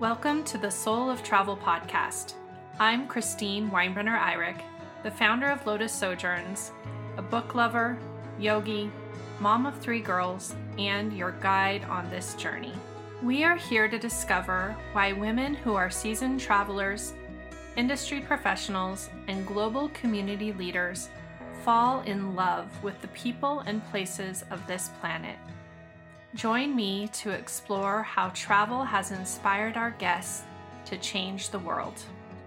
Welcome to the Soul of Travel podcast. I'm Christine Weinbrenner Eyrich, the founder of Lotus Sojourns, a book lover, yogi, mom of three girls, and your guide on this journey. We are here to discover why women who are seasoned travelers, industry professionals, and global community leaders fall in love with the people and places of this planet Join me to explore how travel has inspired our guests to change the world.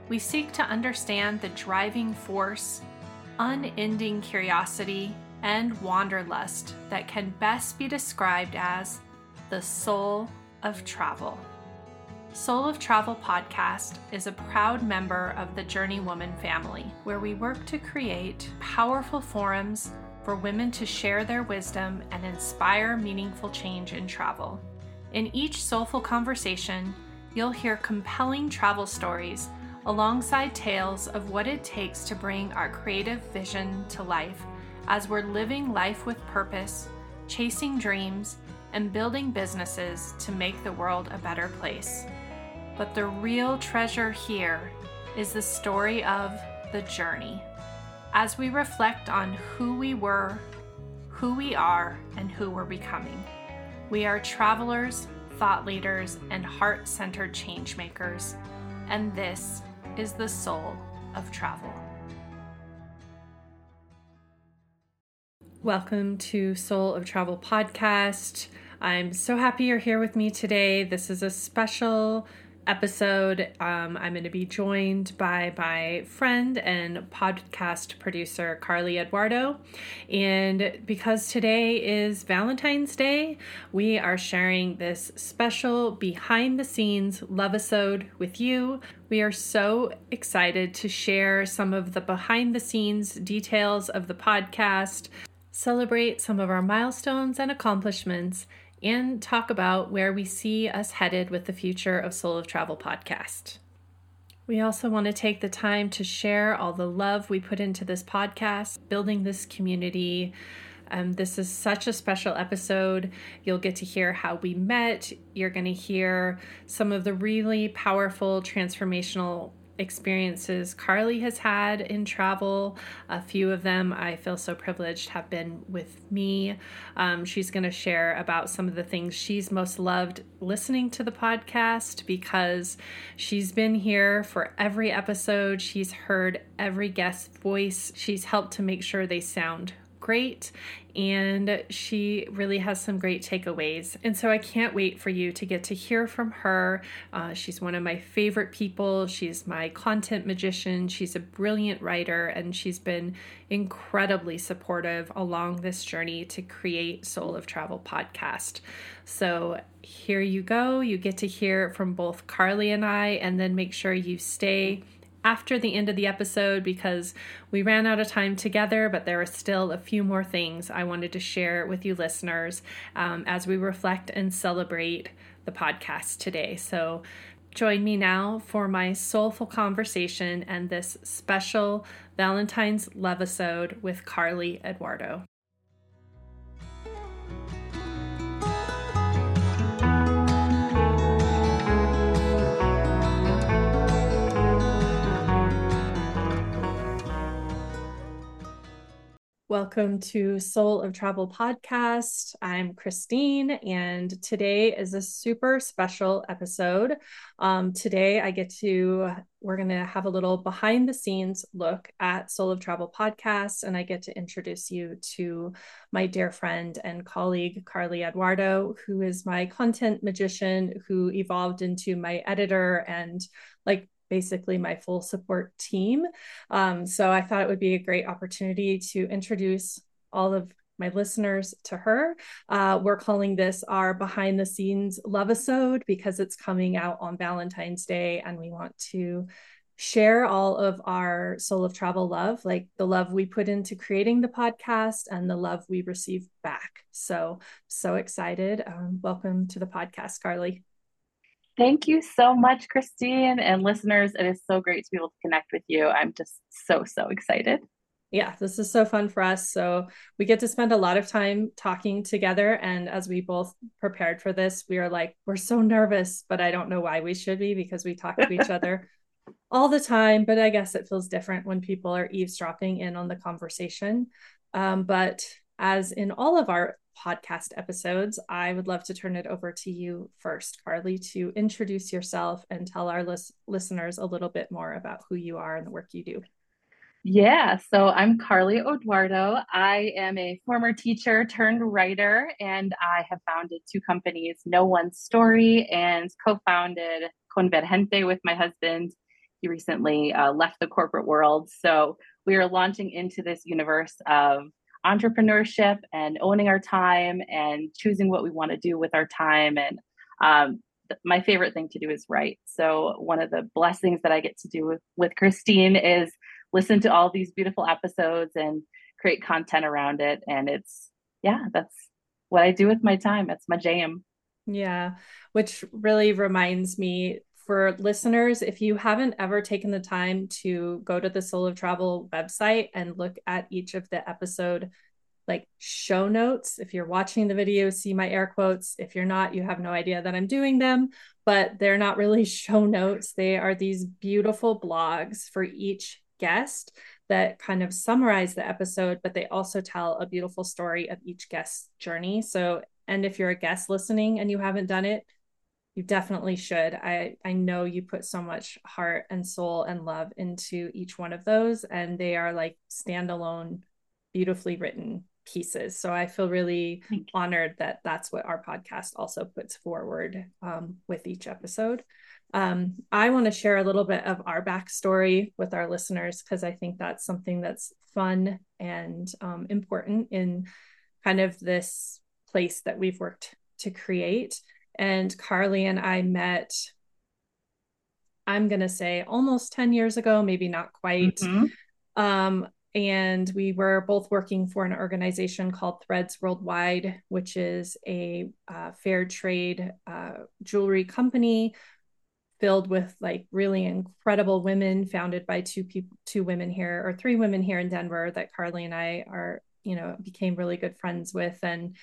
We seek to understand the driving force, unending curiosity, and wanderlust that can best be described as the soul of travel. Soul of Travel podcast is a proud member of the Journey Woman family, where we work to create powerful forums for women to share their wisdom and inspire meaningful change in travel. In each soulful conversation, you'll hear compelling travel stories alongside tales of what it takes to bring our creative vision to life as we're living life with purpose, chasing dreams, and building businesses to make the world a better place. But the real treasure here is the story of the journey as we reflect on who we were, who we are, and who we're becoming. We are travelers, thought leaders, and heart centered change makers, and this is the soul of travel. Welcome to Soul of Travel podcast. I'm so happy you're here with me today. This is a special episode, um, I'm going to be joined by my friend and podcast producer, Carly Oduardo. And because today is Valentine's Day, we are sharing this special behind the scenes love episode with you. We are so excited to share some of the behind the scenes details of the podcast, celebrate some of our milestones and accomplishments and talk about where we see us headed with the future of Soul of Travel podcast. We also want to take the time to share all the love we put into this podcast, building this community. Um, this is such a special episode. You'll get to hear how we met. You're going to hear some of the really powerful transformational experiences Carly has had in travel. A few of them I feel so privileged have been with me. Um, she's going to share about some of the things she's most loved listening to the podcast because she's been here for every episode. She's heard every guest voice. She's helped to make sure they sound great and she really has some great takeaways. And so I can't wait for you to get to hear from her. Uh, she's one of my favorite people. She's my content magician. She's a brilliant writer, and she's been incredibly supportive along this journey to create Soul of Travel podcast. So here you go. You get to hear from both Carly and I, and then make sure you stay after the end of the episode because we ran out of time together, but there are still a few more things I wanted to share with you listeners um, as we reflect and celebrate the podcast today. So join me now for my soulful conversation and this special Valentine's Love episode with Carly Oduardo. Welcome to Soul of Travel podcast. I'm Christine, and today is a super special episode. Um, today, I get to, we're going to have a little behind the scenes look at Soul of Travel podcast, and I get to introduce you to my dear friend and colleague, Carly Oduardo, who is my content magician who evolved into my editor and like basically my full support team. Um, so I thought it would be a great opportunity to introduce all of my listeners to her. Uh, we're calling this our behind the scenes love episode because it's coming out on Valentine's Day and we want to share all of our soul of travel love, like the love we put into creating the podcast and the love we receive back. So, so excited. Um, welcome to the podcast, Carly. Thank you so much, Christine and listeners. It is so great to be able to connect with you. I'm just so, so excited. yeah, this is so fun for us. So we get to spend a lot of time talking together. And as we both prepared for this, we are like, we're so nervous, but I don't know why we should be because we talk to each other all the time. But I guess it feels different when people are eavesdropping in on the conversation. Um, but as in all of our podcast episodes, I would love to turn it over to you first, Carly, to introduce yourself and tell our lis- listeners a little bit more about who you are and the work you do. Yeah, so I'm Carly Oduardo. I am a former teacher turned writer, and I have founded two companies, No One Story, and co founded Convergente with my husband. He recently uh, left the corporate world. So we are launching into this universe of entrepreneurship and owning our time and choosing what we want to do with our time. And um, th- my favorite thing to do is write. So one of the blessings that I get to do with, with Christine is listen to all these beautiful episodes and create content around it. And it's, yeah, that's what I do with my time. That's my jam. Yeah, which really reminds me for listeners, if you haven't ever taken the time to go to the Soul of Travel website and look at each of the episode like show notes. If you're watching the video, see my air quotes. If you're not, you have no idea that I'm doing them, but they're not really show notes. They are these beautiful blogs for each guest that kind of summarize the episode, but they also tell a beautiful story of each guest's journey. So, and if you're a guest listening and you haven't done it, you definitely should. I I know you put so much heart and soul and love into each one of those and they are like standalone beautifully written pieces. So I feel really honored that that's what our podcast also puts forward um, with each episode. Um, I want to share a little bit of our backstory with our listeners because I think that's something that's fun and um, important in kind of this place that we've worked to create. And Carly and I met, I'm going to say almost 10 years ago, maybe not quite. Mm-hmm. Um, and we were both working for an organization called Threads Worldwide, which is a uh, fair trade uh, jewelry company filled with like really incredible women founded by two people two women here or three women here in denver that carly and i are you know became really good friends with and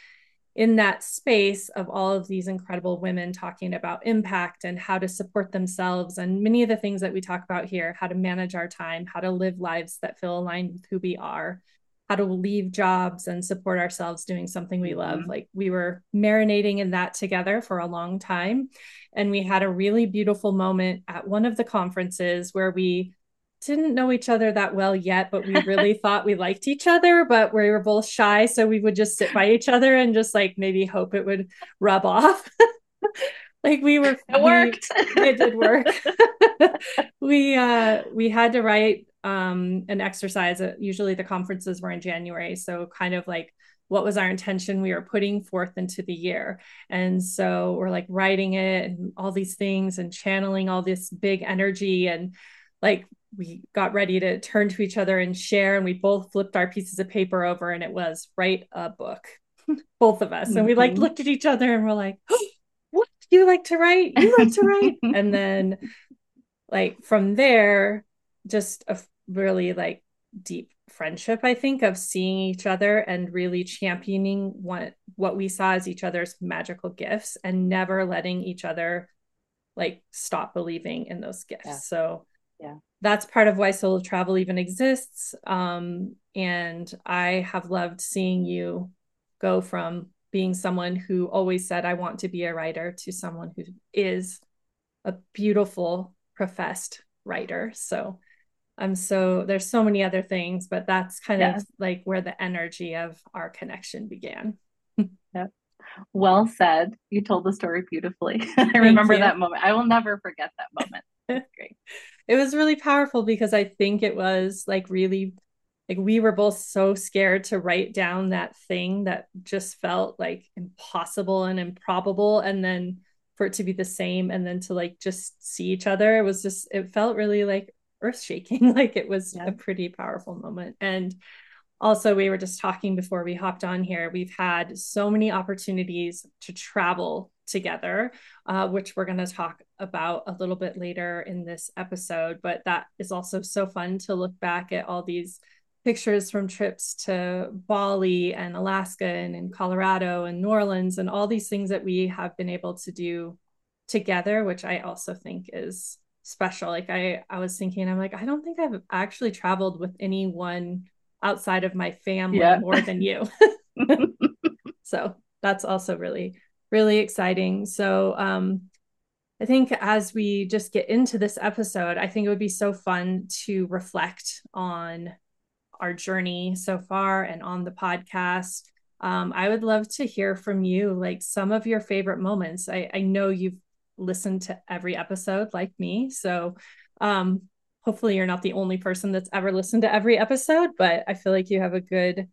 in that space of all of these incredible women talking about impact and how to support themselves and many of the things that we talk about here how to manage our time how to live lives that feel aligned with who we are how to leave jobs and support ourselves doing something we love. Mm-hmm. Like we were marinating in that together for a long time. And we had a really beautiful moment at one of the conferences where we didn't know each other that well yet, but we really thought we liked each other, but we were both shy. So we would just sit by each other and just like maybe hope it would rub off. like we were it worked we, it did work we uh we had to write um, an exercise. Uh, usually the conferences were in January. So, kind of like what was our intention we were putting forth into the year. And so we're like writing it and all these things and channeling all this big energy. And like we got ready to turn to each other and share. And we both flipped our pieces of paper over and it was write a book, both of us. Mm-hmm. And we like mm-hmm. looked at each other and we're like, oh, what do you like to write? You like to write? and then like from there, just a really like deep friendship i think of seeing each other and really championing what what we saw as each other's magical gifts and never letting each other like stop believing in those gifts yeah. so yeah that's part of why Soul of Travel even exists um, and i have loved seeing you go from being someone who always said i want to be a writer to someone who is a beautiful professed writer so I'm so there's so many other things, but that's kind yes. of like where the energy of our connection began. yeah. Well said. You told the story beautifully. I remember you. that moment. I will never forget that moment. great. It was really powerful because I think it was like really like we were both so scared to write down that thing that just felt like impossible and improbable and then for it to be the same and then to like just see each other it was just it felt really like earth shaking. like it was yeah. a pretty powerful moment. And also, we were just talking before we hopped on here. We've had so many opportunities to travel together, uh, which we're going to talk about a little bit later in this episode. But that is also so fun to look back at all these pictures from trips to Bali and Alaska and in Colorado and New Orleans and all these things that we have been able to do together, which I also think is special. Like I I was thinking, I'm like, I don't think I've actually traveled with anyone outside of my family yeah. more than you. so that's also really, really exciting. So um I think as we just get into this episode, I think it would be so fun to reflect on our journey so far and on the podcast. Um, I would love to hear from you, like some of your favorite moments. I, I know you've listened to every episode like me. So um, hopefully you're not the only person that's ever listened to every episode, but I feel like you have a good,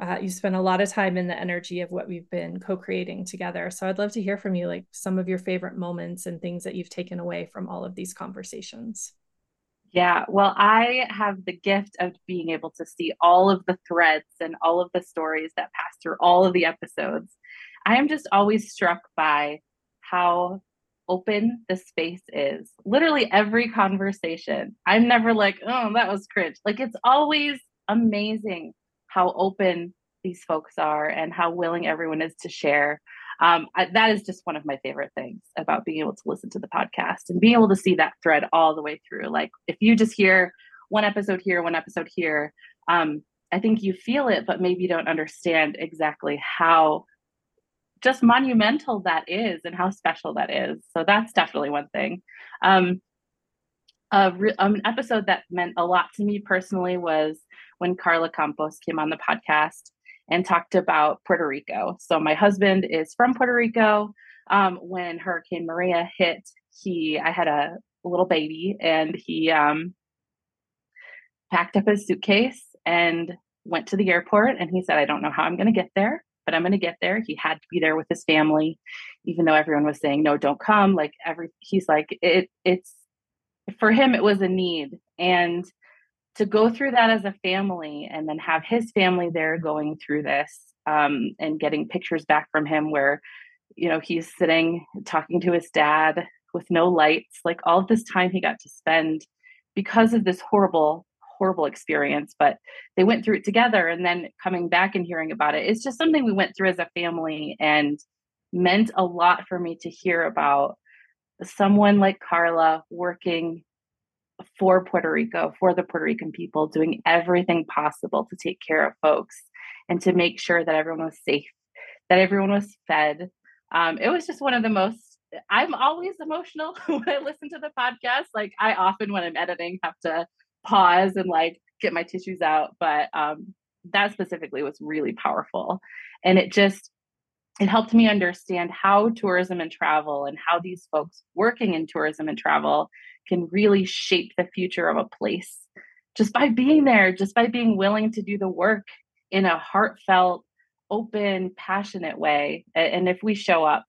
uh, you spend a lot of time in the energy of what we've been co creating together. So I'd love to hear from you, like some of your favorite moments and things that you've taken away from all of these conversations. Yeah, well, I have the gift of being able to see all of the threads and all of the stories that pass through all of the episodes. I am just always struck by how open the space is. Literally every conversation. I'm never like, oh, that was cringe. Like it's always amazing how open these folks are and how willing everyone is to share um, I, that is just one of my favorite things about being able to listen to the podcast and being able to see that thread all the way through. Like if you just hear one episode here, one episode here, um, I think you feel it, but maybe you don't understand exactly how just monumental that is and how special that is. So that's definitely one thing. Um, re- um, an episode that meant a lot to me personally was when Carla Campos came on the podcast and talked about Puerto Rico. So my husband is from Puerto Rico. Um, when Hurricane Maria hit, he I had a little baby, and he um, packed up his suitcase and went to the airport. And he said, "I don't know how I'm going to get there." But I'm going to get there. He had to be there with his family, even though everyone was saying, no, don't come. Like every, he's like, it, it's, for him, it was a need. And to go through that as a family and then have his family there going through this um, and getting pictures back from him where you know he's sitting talking to his dad with no lights like all of this time he got to spend because of this horrible horrible experience but they went through it together and then coming back and hearing about it it's just something we went through as a family and meant a lot for me to hear about someone like carla working for Puerto Rico, for the Puerto Rican people, doing everything possible to take care of folks and to make sure that everyone was safe, that everyone was fed. Um, it was just one of the most, I'm always emotional when I listen to the podcast. Like, I often, when I'm editing, have to pause and like get my tissues out. But um, that specifically was really powerful. And it just, it helped me understand how tourism and travel and how these folks working in tourism and travel can really shape the future of a place just by being there, just by being willing to do the work in a heartfelt, open, passionate way. And if we show up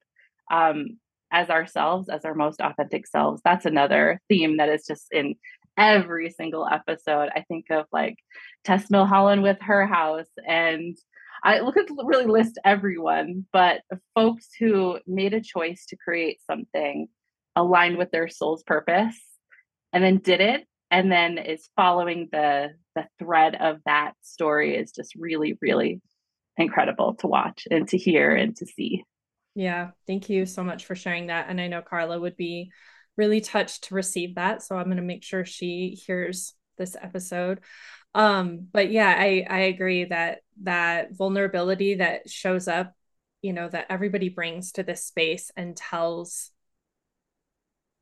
um, as ourselves, as our most authentic selves, that's another theme that is just in every single episode. I think of like Tess Milholland with her house and I look at really list everyone, but folks who made a choice to create something aligned with their soul's purpose and then did it and then is following the the thread of that story is just really really incredible to watch and to hear and to see. Yeah thank you so much for sharing that. And i know carla would be really touched to receive that. So i'm going to make sure she hears this episode um but yeah i i agree that that vulnerability that shows up you know that everybody brings to this space and tells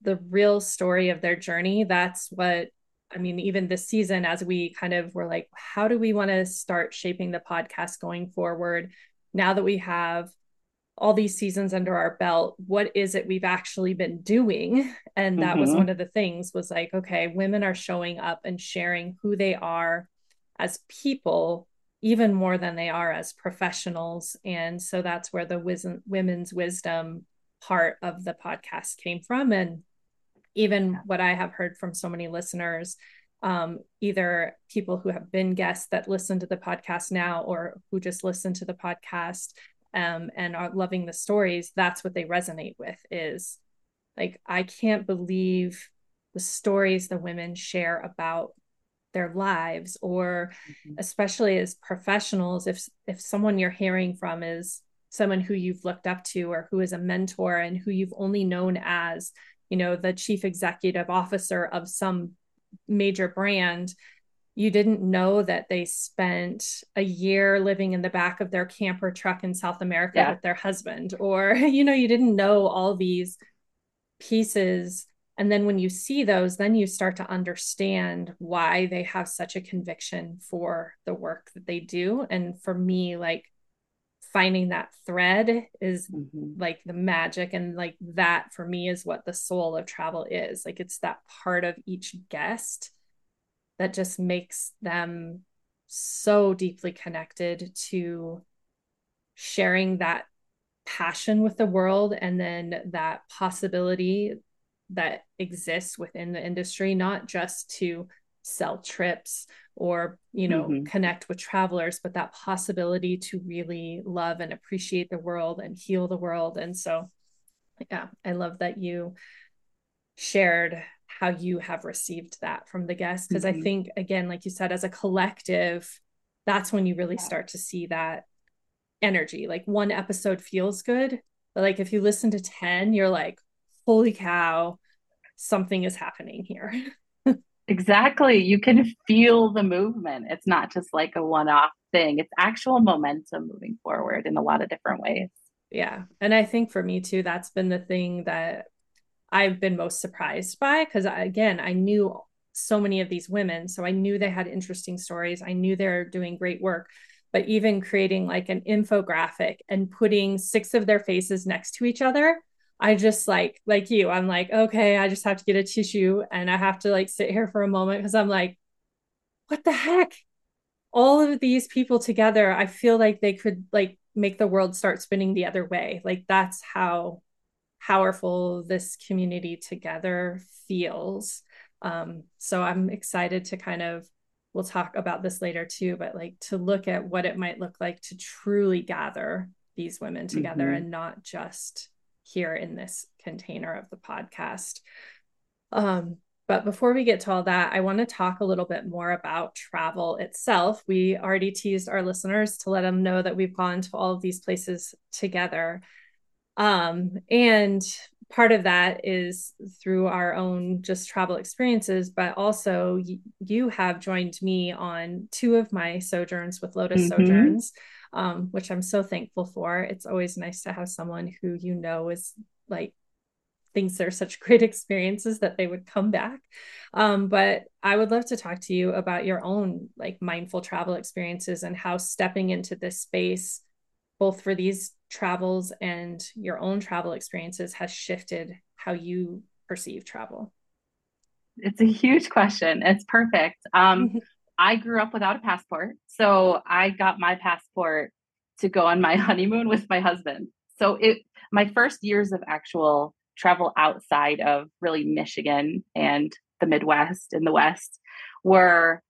the real story of their journey that's what i mean even this season as we kind of were like how do we want to start shaping the podcast going forward? Now that we have all these seasons under our belt what is it we've actually been doing? And that mm-hmm. was one of the things was like okay women are showing up and sharing who they are as people even more than they are as professionals. And so that's where the wis- women's wisdom part of the podcast came from. And even what I have heard from so many listeners, um, either people who have been guests that listen to the podcast now or who just listen to the podcast um, and are loving the stories, that's what they resonate with is like, I can't believe the stories the women share about their lives or mm-hmm. especially as professionals if if someone you're hearing from is someone who you've looked up to or who is a mentor and who you've only known as you know the chief executive officer of some major brand you didn't know that they spent a year living in the back of their camper truck in South America yeah. with their husband or you know you didn't know all these pieces and then when you see those then you start to understand why they have such a conviction for the work that they do and for me like finding that thread is mm-hmm. like the magic and like that for me is what the soul of travel is like it's that part of each guest that just makes them so deeply connected to sharing that passion with the world and then that possibility that exists within the industry not just to sell trips or you know mm-hmm. connect with travelers but that possibility to really love and appreciate the world and heal the world and so yeah i love that you shared how you have received that from the guests because mm-hmm. i think again like you said as a collective that's when you really start to see that energy like one episode feels good but like if you listen to 10 you're like holy cow something is happening here Exactly. You can feel the movement. It's not just like a one off thing, it's actual momentum moving forward in a lot of different ways. Yeah. And I think for me too, that's been the thing that I've been most surprised by because, again, I knew so many of these women. So I knew they had interesting stories. I knew they're doing great work. But even creating like an infographic and putting six of their faces next to each other I just like like you, I'm like, okay, I just have to get a tissue and I have to like sit here for a moment because I'm like, what the heck? All of these people together, I feel like they could like make the world start spinning the other way. Like that's how powerful this community together feels. Um, so I'm excited to kind of we'll talk about this later too, but like to look at what it might look like to truly gather these women together mm-hmm. and not just here in this container of the podcast. Um, but before we get to all that, I want to talk a little bit more about travel itself. We already teased our listeners to let them know that we've gone to all of these places together. Um, and part of that is through our own just travel experiences, but also y- you have joined me on two of my sojourns with Lotus mm-hmm. Sojourns um, which I'm so thankful for. It's always nice to have someone who you know is like thinks they're such great experiences that they would come back. Um, but I would love to talk to you about your own like mindful travel experiences and how stepping into this space, both for these travels and your own travel experiences, has shifted how you perceive travel. It's a huge question. It's perfect. Um, I grew up without a passport. So I got my passport to go on my honeymoon with my husband. So it my first years of actual travel outside of really Michigan and the Midwest and the West were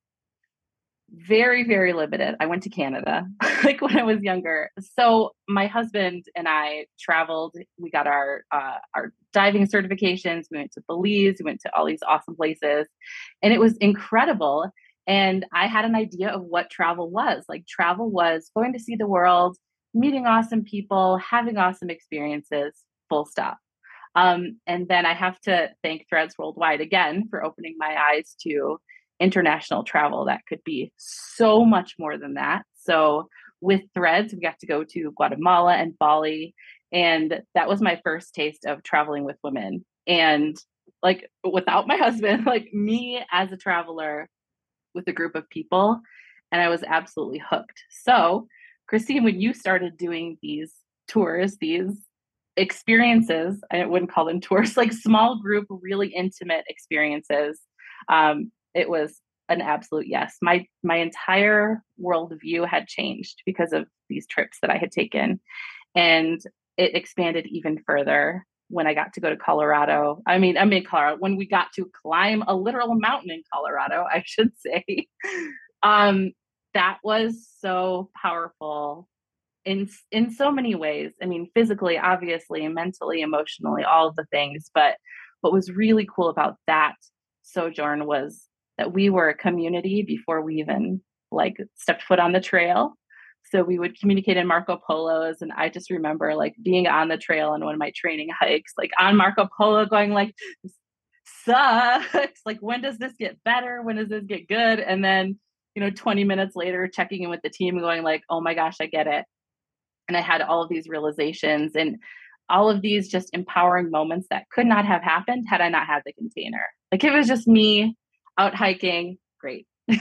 very very limited. I went to Canada like when I was younger. So my husband and I traveled. We got our uh, our diving certifications. We went to Belize. We went to all these awesome places, and it was incredible. And I had an idea of what travel was. Like, travel was going to see the world, meeting awesome people, having awesome experiences, full stop. Um, and then I have to thank Threads Worldwide again for opening my eyes to international travel that could be so much more than that. So, with Threads, we got to go to Guatemala and Bali. And that was my first taste of traveling with women. And like without my husband, like me as a traveler with a group of people and I was absolutely hooked. So, Christine, when you started doing these tours, these experiences, I wouldn't call them tours, like small group, really intimate experiences, um, it was an absolute yes. My my entire worldview had changed because of these trips that I had taken, and it expanded even further when I got to go to Colorado. I mean, I'm mean Colorado when we got to climb a literal mountain in Colorado, I should say. um, that was so powerful in in so many ways. I mean, physically, obviously, mentally, emotionally, all of the things. But what was really cool about that sojourn was that we were a community before we even like stepped foot on the trail. So we would communicate in Marco Polos. And I just remember like being on the trail on one of my training hikes, like on Marco Polo, going like, sucks. like, when does this get better? When does this get good? And then, you know, 20 minutes later, checking in with the team going like, oh my gosh, I get it. And I had all of these realizations and all of these just empowering moments that could not have happened had I not had the container. Like it was just me out hiking, great.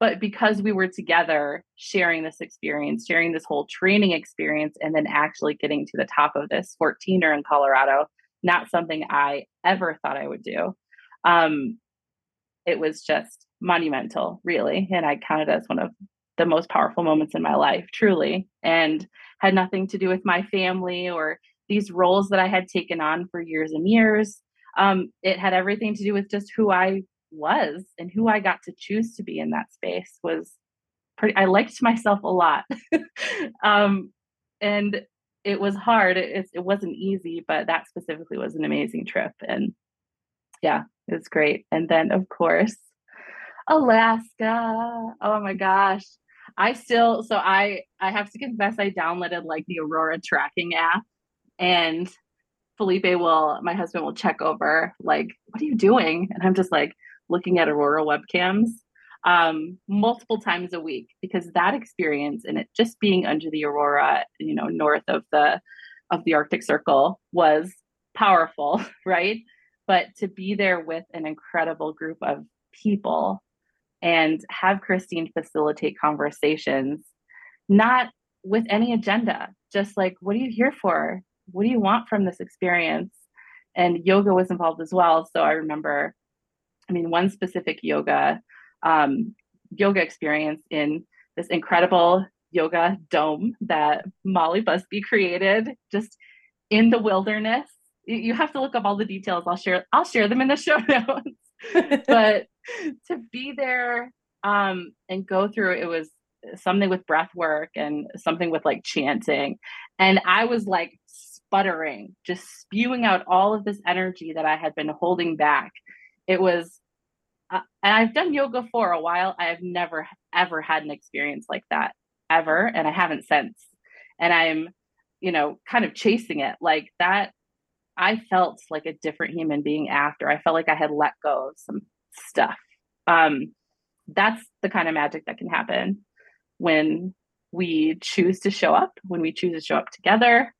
but because we were together sharing this experience, sharing this whole training experience, and then actually getting to the top of this 14er in Colorado, not something I ever thought I would do. Um, it was just monumental, really. And I count it as one of the most powerful moments in my life, truly, and had nothing to do with my family or these roles that I had taken on for years and years. Um, it had everything to do with just who I was and who I got to choose to be in that space was pretty I liked myself a lot. um, and it was hard. It, it wasn't easy, but that specifically was an amazing trip. And yeah, it was great. And then of course, Alaska. Oh my gosh. I still so I I have to confess I downloaded like the Aurora tracking app and Felipe will my husband will check over like what are you doing? And I'm just like looking at Aurora webcams um, multiple times a week because that experience and it just being under the Aurora, you know, north of the of the Arctic Circle was powerful, right? But to be there with an incredible group of people and have Christine facilitate conversations, not with any agenda, just like, what are you here for? What do you want from this experience? And yoga was involved as well. So I remember I mean, one specific yoga um, yoga experience in this incredible yoga dome that Mollie Busby created, just in the wilderness. You have to look up all the details. I'll share. I'll share them in the show notes. but to be there um, and go through it was something with breath work and something with like chanting, and I was like sputtering, just spewing out all of this energy that I had been holding back. It was uh, and I've done yoga for a while. I've never ever had an experience like that ever, and I haven't since. And I'm, you know, kind of chasing it like that. I felt like a different human being after. I felt like I had let go of some stuff. Um, that's the kind of magic that can happen when we choose to show up, when we choose to show up together,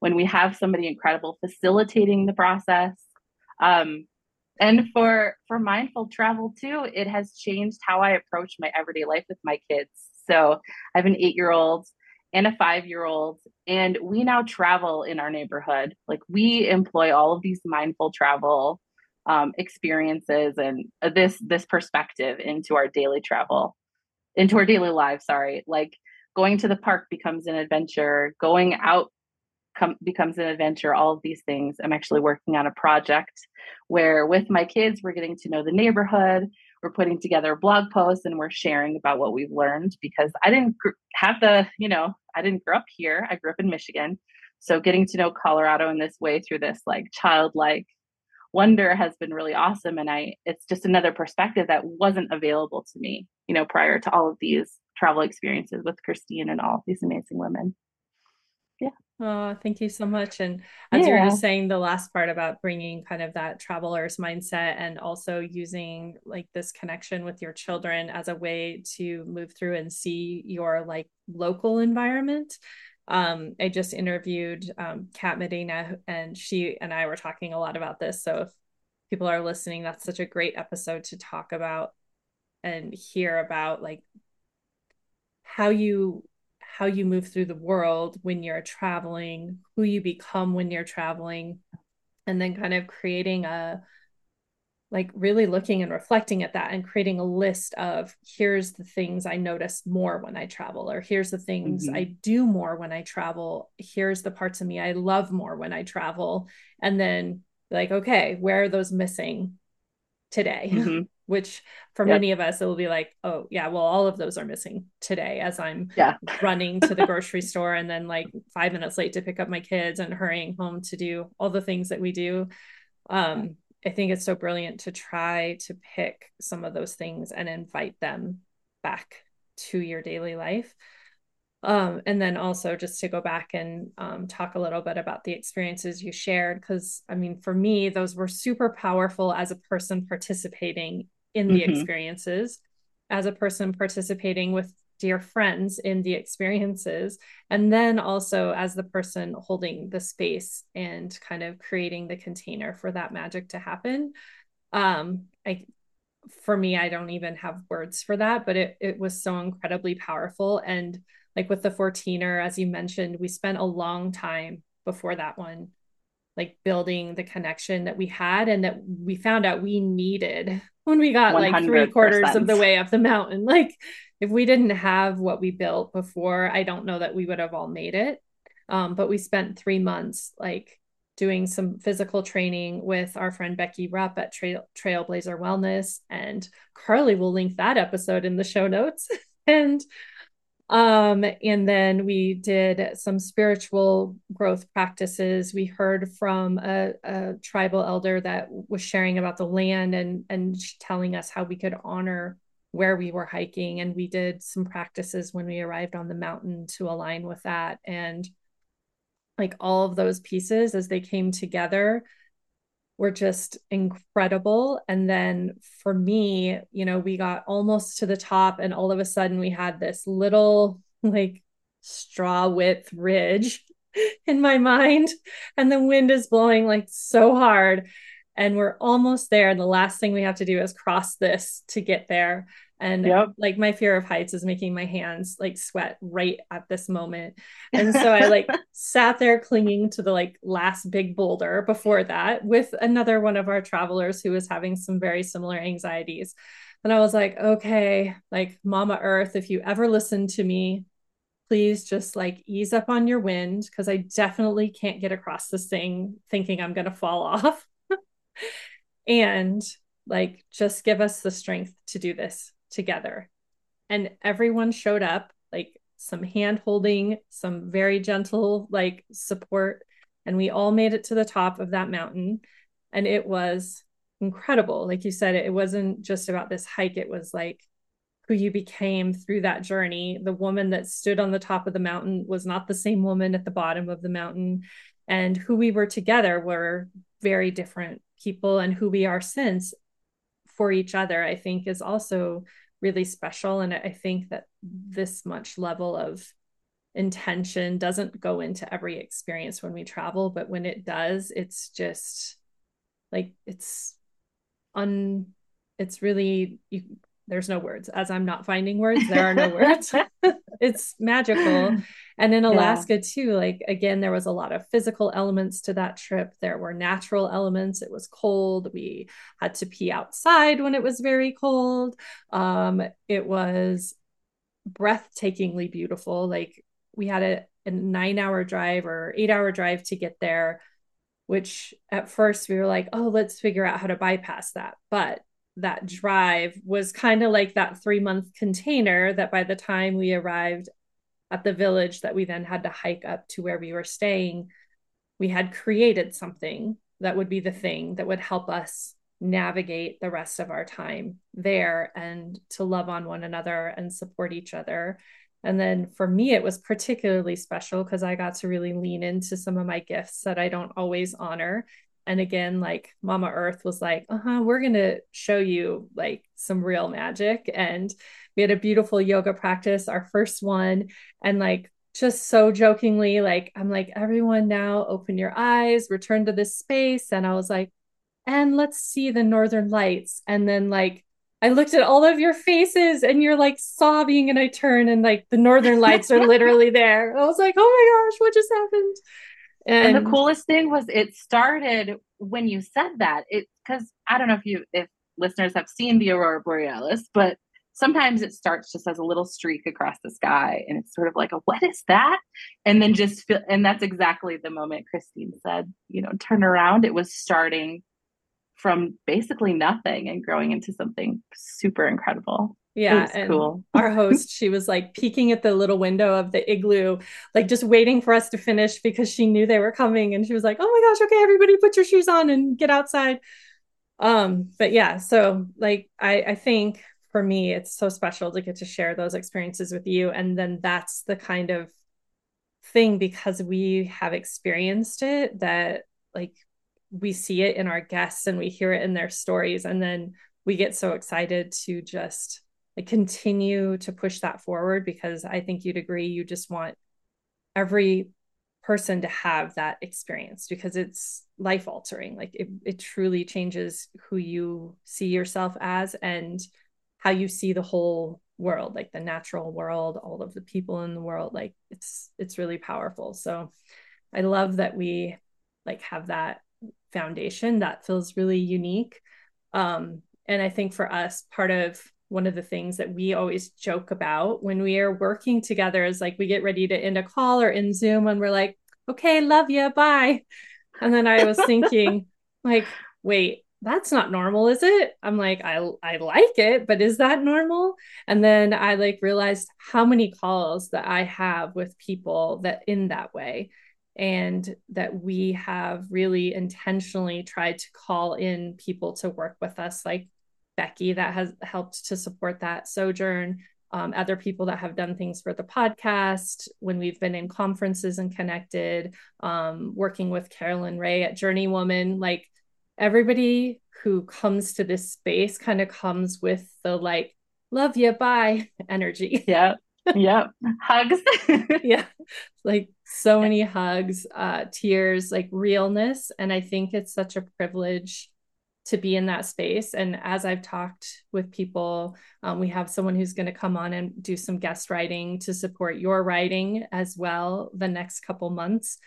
when we have somebody incredible facilitating the process. Um, and for for mindful travel too it has changed how i approach my everyday life with my kids. So i have an eight year old and a five year old and we now travel in our neighborhood. Like we employ all of these mindful travel um, experiences and this this perspective into our daily travel into our daily lives sorry. Like going to the park becomes an adventure. Going out com- becomes an adventure, all of these things. I'm actually working on a project where, with my kids, we're getting to know the neighborhood. We're putting together blog posts and we're sharing about what we've learned because I didn't gr- have the, you know, I didn't grow up here. I grew up in Michigan. So getting to know Colorado in this way through this like childlike wonder has been really awesome. And I, it's just another perspective that wasn't available to me, you know, prior to all of these travel experiences with Christine and all these amazing women. Oh, thank you so much. And as yeah. you were just saying, the last part about bringing kind of that traveler's mindset and also using like this connection with your children as a way to move through and see your like local environment. Um, I just interviewed um, Kat Medina, and she and I were talking a lot about this. So if people are listening, that's such a great episode to talk about and hear about like how you how you move through the world when you're traveling, who you become when you're traveling, and then kind of creating a like really looking and reflecting at that and creating a list of here's the things I notice more when I travel, or here's the things mm-hmm. I do more when I travel, here's the parts of me I love more when I travel. And then, like, okay, where are those missing today? Mm-hmm. Which for yep. many of us it will be like oh yeah well all of those are missing today as i'm yeah. running to the grocery store and then like five minutes late to pick up my kids and hurrying home to do all the things that we do um I think it's so brilliant to try to pick some of those things and invite them back to your daily life. Um, and then also just to go back and um, talk a little bit about the experiences you shared, because I mean, for me, those were super powerful as a person participating in the mm-hmm. experiences, as a person participating with dear friends in the experiences, and then also as the person holding the space and kind of creating the container for that magic to happen. Um, I for me, I don't even have words for that, but it it was so incredibly powerful and like with the 14er as you mentioned we spent a long time before that one like building the connection that we had and that we found out we needed when we got 100%. like three quarters of the way up the mountain like if we didn't have what we built before i don't know that we would have all made it um, but we spent three months like doing some physical training with our friend Becky Rupp at Trail, Trailblazer Wellness. And Carly will link that episode in the show notes. and um, and then we did some spiritual growth practices. We heard from a, a, tribal elder that was sharing about the land and and telling us how we could honor where we were hiking. And we did some practices when we arrived on the mountain to align with that. And like all of those pieces as they came together were just incredible. And then for me, you know, we got almost to the top, and all of a sudden we had this little like straw width ridge in my mind, and the wind is blowing like so hard. And we're almost there. And the last thing we have to do is cross this to get there and yep. like my fear of heights is making my hands like sweat right at this moment. And so i like sat there clinging to the like last big boulder before that with another one of our travelers who was having some very similar anxieties. And i was like okay like mama earth if you ever listen to me please just like ease up on your wind because i definitely can't get across this thing thinking i'm going to fall off. And like just give us the strength to do this together. And everyone showed up, like some hand holding, some very gentle, like support. And we all made it to the top of that mountain. And it was incredible. Like you said, it wasn't just about this hike, it was like who you became through that journey. The woman that stood on the top of the mountain was not the same woman at the bottom of the mountain. And who we were together were very different people. And who we are since for each other, I think is also really special. And I think that this much level of intention doesn't go into every experience when we travel, but when it does, it's just like it's un it's really you there's no words. As i'm not finding words there are no words. It's magical. And in alaska yeah. too like again there was a lot of physical elements to that trip. There were natural elements. It was cold. We had to pee outside when it was very cold. Um it was breathtakingly beautiful. Like we had a, a nine hour drive or eight hour drive to get there which at first we were like oh let's figure out how to bypass that. But that drive was kind of like that three month container that by the time we arrived at the village that we then had to hike up to where we were staying, we had created something that would be the thing that would help us navigate the rest of our time there and to love on one another and support each other. And then for me, it was particularly special because I got to really lean into some of my gifts that I don't always honor and again like mama earth was like uh-huh we're going to show you like some real magic and we had a beautiful yoga practice our first one and like just so jokingly like i'm like everyone now open your eyes return to this space and i was like and let's see the northern lights and then like I looked at all of your faces and you're like sobbing and I turn and like the northern lights are literally there. I was like, "Oh my gosh, what just happened?" And, and the coolest thing was it started when you said that. It because I don't know if you if listeners have seen the aurora borealis, but sometimes it starts just as a little streak across the sky and it's sort of like a what is that? And then just feel and that's exactly the moment christine said you know turn around. It was starting from basically nothing and growing into something super incredible yeah, and cool. our host, she was like peeking at the little window of the igloo, like just waiting for us to finish because she knew they were coming. And she was like, "Oh my gosh, okay, everybody, put your shoes on and get outside." um but yeah so like i i think for me it's so special to get to share those experiences with you and then that's the kind of thing because we have experienced it that like we see it in our guests and we hear it in their stories and then we get so excited to just continue to push that forward because I think you'd agree you just want every person to have that experience because it's life altering like it, it truly changes who you see yourself as and how you see the whole world like the natural world all of the people in the world. Like it's it's really powerful. So i love that we like have that foundation that feels really unique. Um and i think for us part of one of the things that we always joke about when we are working together is like we get ready to end a call or in zoom and we're like okay love you bye. And then i was thinking like wait that's not normal is it? I'm like i i like it but is that normal? And then i like realized how many calls that i have with people that in that way and that we have really intentionally tried to call in people to work with us like becky that has helped to support that sojourn um, other people that have done things for the podcast when we've been in conferences and connected um, working with carolyn ray at journey woman like everybody who comes to this space kind of comes with the like love you bye energy. Yeah yeah hugs. Yeah. Like so many hugs uh tears like realness and i think it's such a privilege to be in that space and as i've talked with people um, we have someone who's going to come on and do some guest writing to support your writing as well the next couple months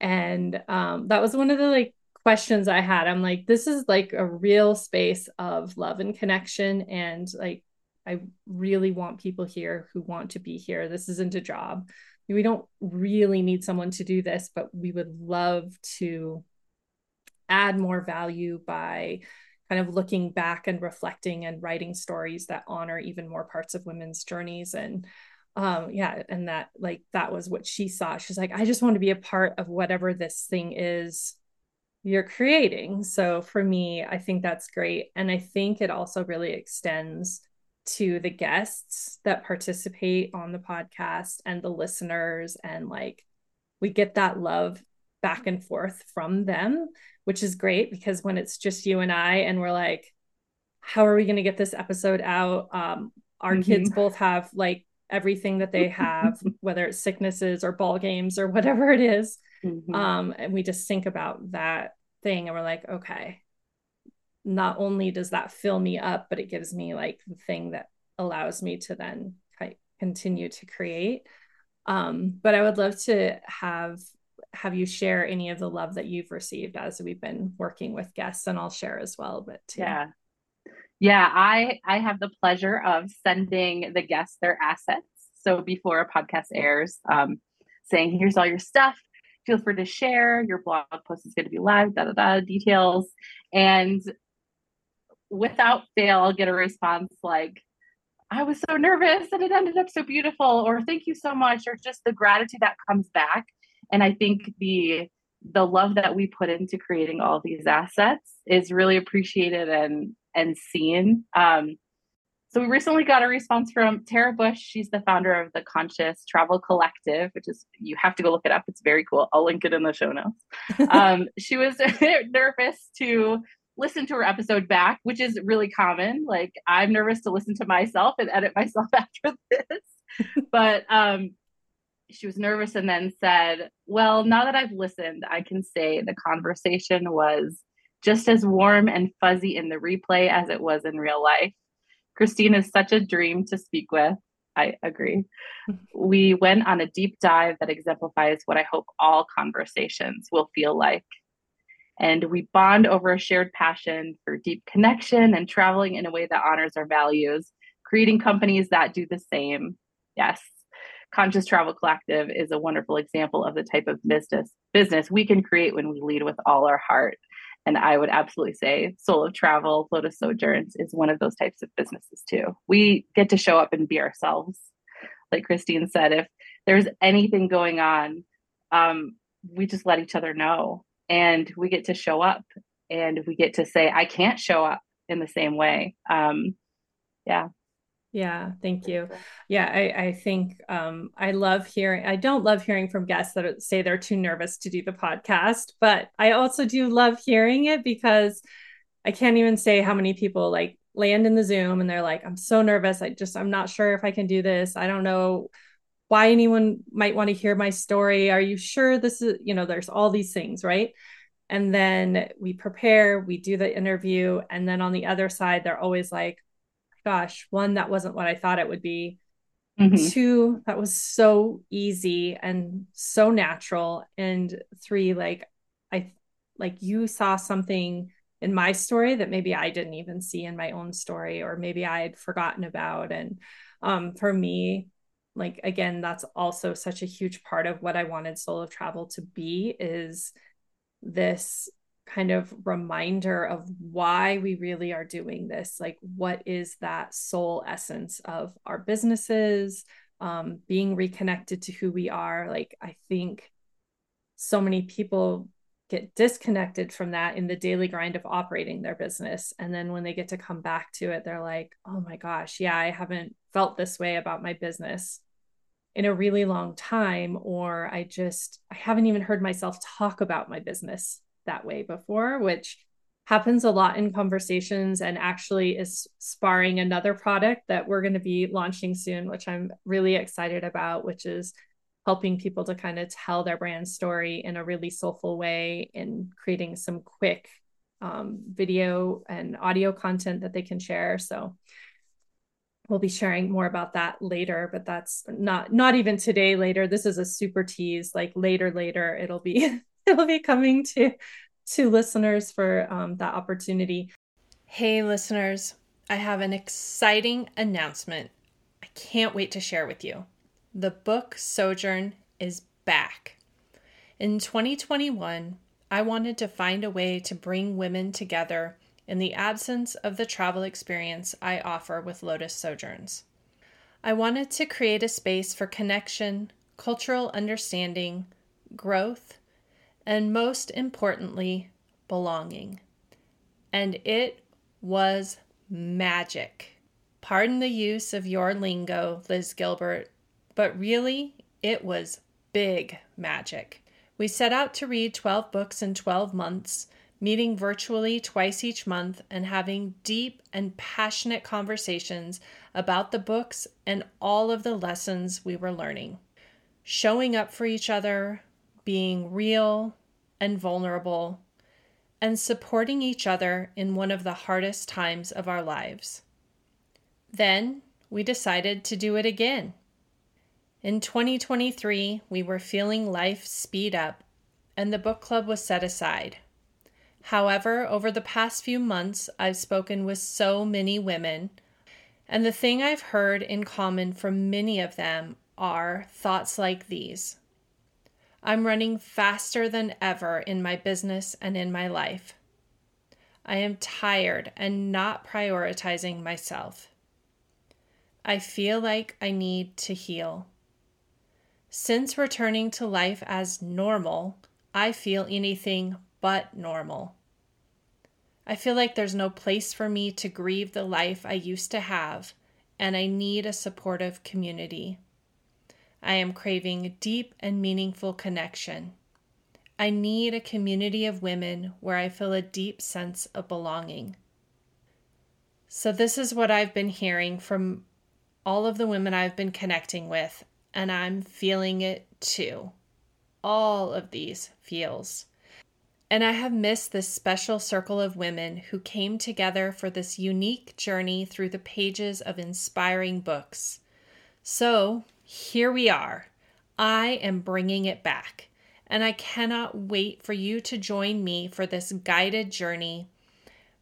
and um, that was one of the like questions I had. I'm like, this is like a real space of love and connection. And like, I really want people here who want to be here. This isn't a job. We don't really need someone to do this, but we would love to add more value by kind of looking back and reflecting and writing stories that honor even more parts of women's journeys and um yeah and that like that was what she saw she's like i just want to be a part of whatever this thing is you're creating. So for me, I think that's great. And I think it also really extends to the guests that participate on the podcast and the listeners. And like we get that love back and forth from them, which is great because when it's just you and I, and we're like, how are we going to get this episode out? Um, our mm-hmm. kids both have like everything that they have, whether it's sicknesses or ball games or whatever it is. Mm-hmm. Um, and we just think about that thing and we're like, okay, not only does that fill me up, but it gives me like the thing that allows me to then continue to create. Um, but I would love to have have you share any of the love that you've received as we've been working with guests, and I'll share as well. But yeah, yeah, I I have the pleasure of sending the guests their assets. So before a podcast airs, um, saying here's all your stuff feel free to share. Your blog post is going to be live, da da da, details. And without fail, I'll get a response like, I was so nervous and it ended up so beautiful, or thank you so much, or just the gratitude that comes back. And I think the the love that we put into creating all these assets is really appreciated and and seen. Um, so we recently got a response from Tara Bush. She's the founder of the Conscious Travel Collective, which is you have to go look it up. It's very cool. I'll link it in the show notes. um, she was nervous to listen to her episode back, which is really common. Like I'm nervous to listen to myself and edit myself after this. but um, she was nervous and then said, Well, now that I've listened, I can say the conversation was just as warm and fuzzy in the replay as it was in real life. Christine is such a dream to speak with. I agree. We went on a deep dive that exemplifies what I hope all conversations will feel like. And we bond over a shared passion for deep connection and traveling in a way that honors our values, creating companies that do the same. Yes. Conscious Travel Collective is a wonderful example of the type of business business we can create when we lead with all our heart. And I would absolutely say Soul of Travel, Lotus Sojourns is one of those types of businesses too. We get to show up and be ourselves. Like Christine said, if there's anything going on, um, we just let each other know and we get to show up and we get to say, I can't show up in the same way. Um, yeah. Yeah, thank you. Yeah, I, I think um, I love hearing, I don't love hearing from guests that say they're too nervous to do the podcast, but I also do love hearing it because I can't even say how many people like land in the Zoom and they're like, I'm so nervous. I just, I'm not sure if I can do this. I don't know why anyone might want to hear my story. Are you sure this is, you know, there's all these things, right? And then we prepare, we do the interview. And then on the other side, they're always like, gosh, one, that wasn't what I thought it would be. Mm-hmm. Two, that was so easy and so natural. And three, like, I like you saw something in my story that maybe I didn't even see in my own story, or maybe I had forgotten about. And um, for me, like again, that's also such a huge part of what I wanted Soul of Travel to be is this kind of reminder of why we really are doing this. Like, what is that soul essence of our businesses, um, being reconnected to who we are? Like, I think so many people get disconnected from that in the daily grind of operating their business. And then when they get to come back to it, they're like, oh my gosh, yeah, I haven't felt this way about my business in a really long time. Or I just, I haven't even heard myself talk about my business that way before, which happens a lot in conversations and actually is sparring another product that we're going to be launching soon, which I'm really excited about, which is helping people to kind of tell their brand story in a really soulful way and creating some quick um, video and audio content that they can share. So we'll be sharing more about that later, but that's not not even today later. This is a super tease, like later, later, it'll be it'll be coming to to listeners for um, that opportunity. Hey, listeners, I have an exciting announcement. I can't wait to share with you. The book Sojourn is back. In 2021, I wanted to find a way to bring women together in the absence of the travel experience I offer with Lotus Sojourns. I wanted to create a space for connection, cultural understanding, growth, and most importantly, belonging. And it was magic. Pardon the use of your lingo, Liz Gilbert, but really, it was big magic. We set out to read 12 books in 12 months, meeting virtually twice each month and having deep and passionate conversations about the books and all of the lessons we were learning. Showing up for each other, being real and vulnerable, and supporting each other in one of the hardest times of our lives. Then we decided to do it again. In 2023, we were feeling life speed up, and the book club was set aside. However, over the past few months, I've spoken with so many women, and the thing I've heard in common from many of them are thoughts like these I'm running faster than ever in my business and in my life. I am tired and not prioritizing myself. I feel like I need to heal. Since returning to life as normal, I feel anything but normal. I feel like there's no place for me to grieve the life I used to have, and I need a supportive community. I am craving deep and meaningful connection. I need a community of women where I feel a deep sense of belonging. So, this is what I've been hearing from all of the women I've been connecting with, and I'm feeling it too. All of these feels. And I have missed this special circle of women who came together for this unique journey through the pages of inspiring books. So, here we are. I am bringing it back, and I cannot wait for you to join me for this guided journey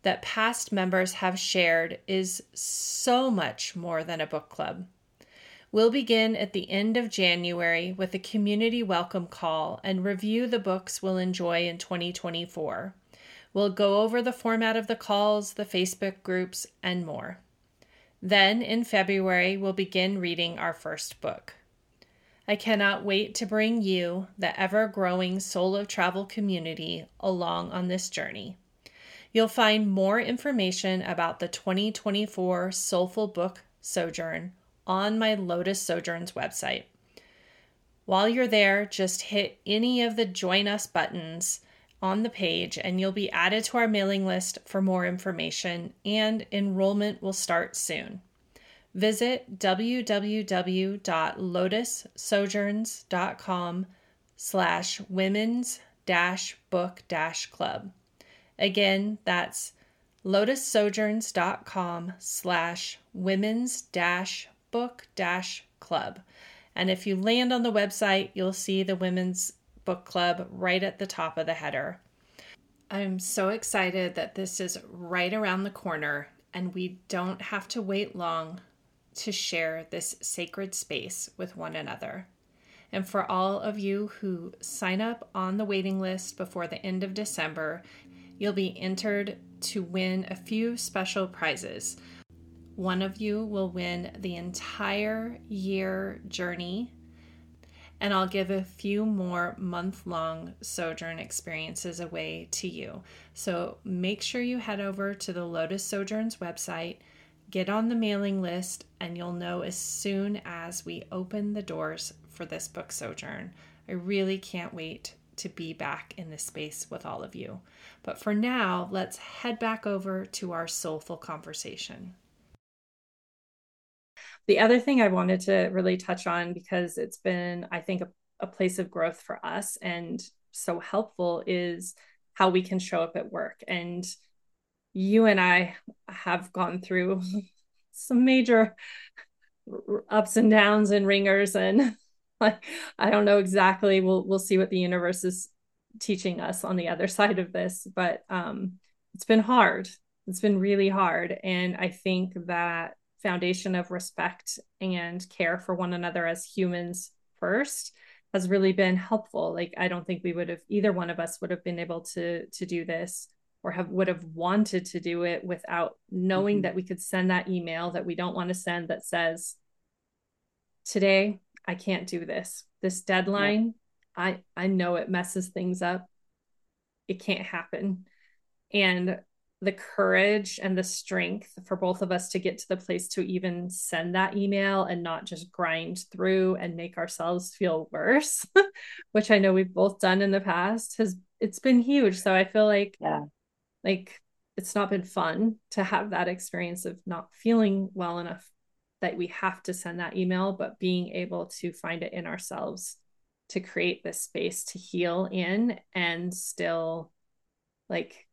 that past members have shared is so much more than a book club. We'll begin at the end of January with a community welcome call and review the books we'll enjoy in 2024. We'll go over the format of the calls, the Facebook groups, and more. Then in February, we'll begin reading our first book. I cannot wait to bring you, the ever growing Soul of Travel community, along on this journey. You'll find more information about the 2024 Soulful Book Sojourn on my Lotus Sojourns website. While you're there, just hit any of the Join Us buttons on the page and you'll be added to our mailing list for more information, and enrollment will start soon. Visit www.lotussojourns.com slash women's dash book dash club. Again, that's lotussojourns.com slash women's dash book dash club. And if you land on the website, you'll see the women's book club right at the top of the header. I'm so excited that this is right around the corner and we don't have to wait long to share this sacred space with one another. And for all of you who sign up on the waiting list before the end of December, you'll be entered to win a few special prizes. One of you will win the entire year journey, and I'll give a few more month long Sojourn experiences away to you. So make sure you head over to the Lotus Sojourns website, get on the mailing list, and you'll know as soon as we open the doors for this book sojourn. I really can't wait to be back in this space with all of you. But for now, let's head back over to our soulful conversation. The other thing I wanted to really touch on, because it's been, I think, a, a place of growth for us and so helpful, is how we can show up at work. And you and I have gone through some major ups and downs and ringers and like I don't know exactly. We'll we'll see what the universe is teaching us on the other side of this, but um, it's been hard. It's been really hard, and I think that foundation of respect and care for one another as humans first has really been helpful. Like I don't think we would have either one of us would have been able to to do this or have would have wanted to do it without knowing mm-hmm. that we could send that email that we don't want to send that says today I can't do this. This deadline, yeah. I I know it messes things up. It can't happen. And the courage and the strength for both of us to get to the place to even send that email and not just grind through and make ourselves feel worse, which I know we've both done in the past, has it's been huge. So I feel like yeah. like it's not been fun to have that experience of not feeling well enough that we have to send that email, but being able to find it in ourselves to create this space to heal in and still like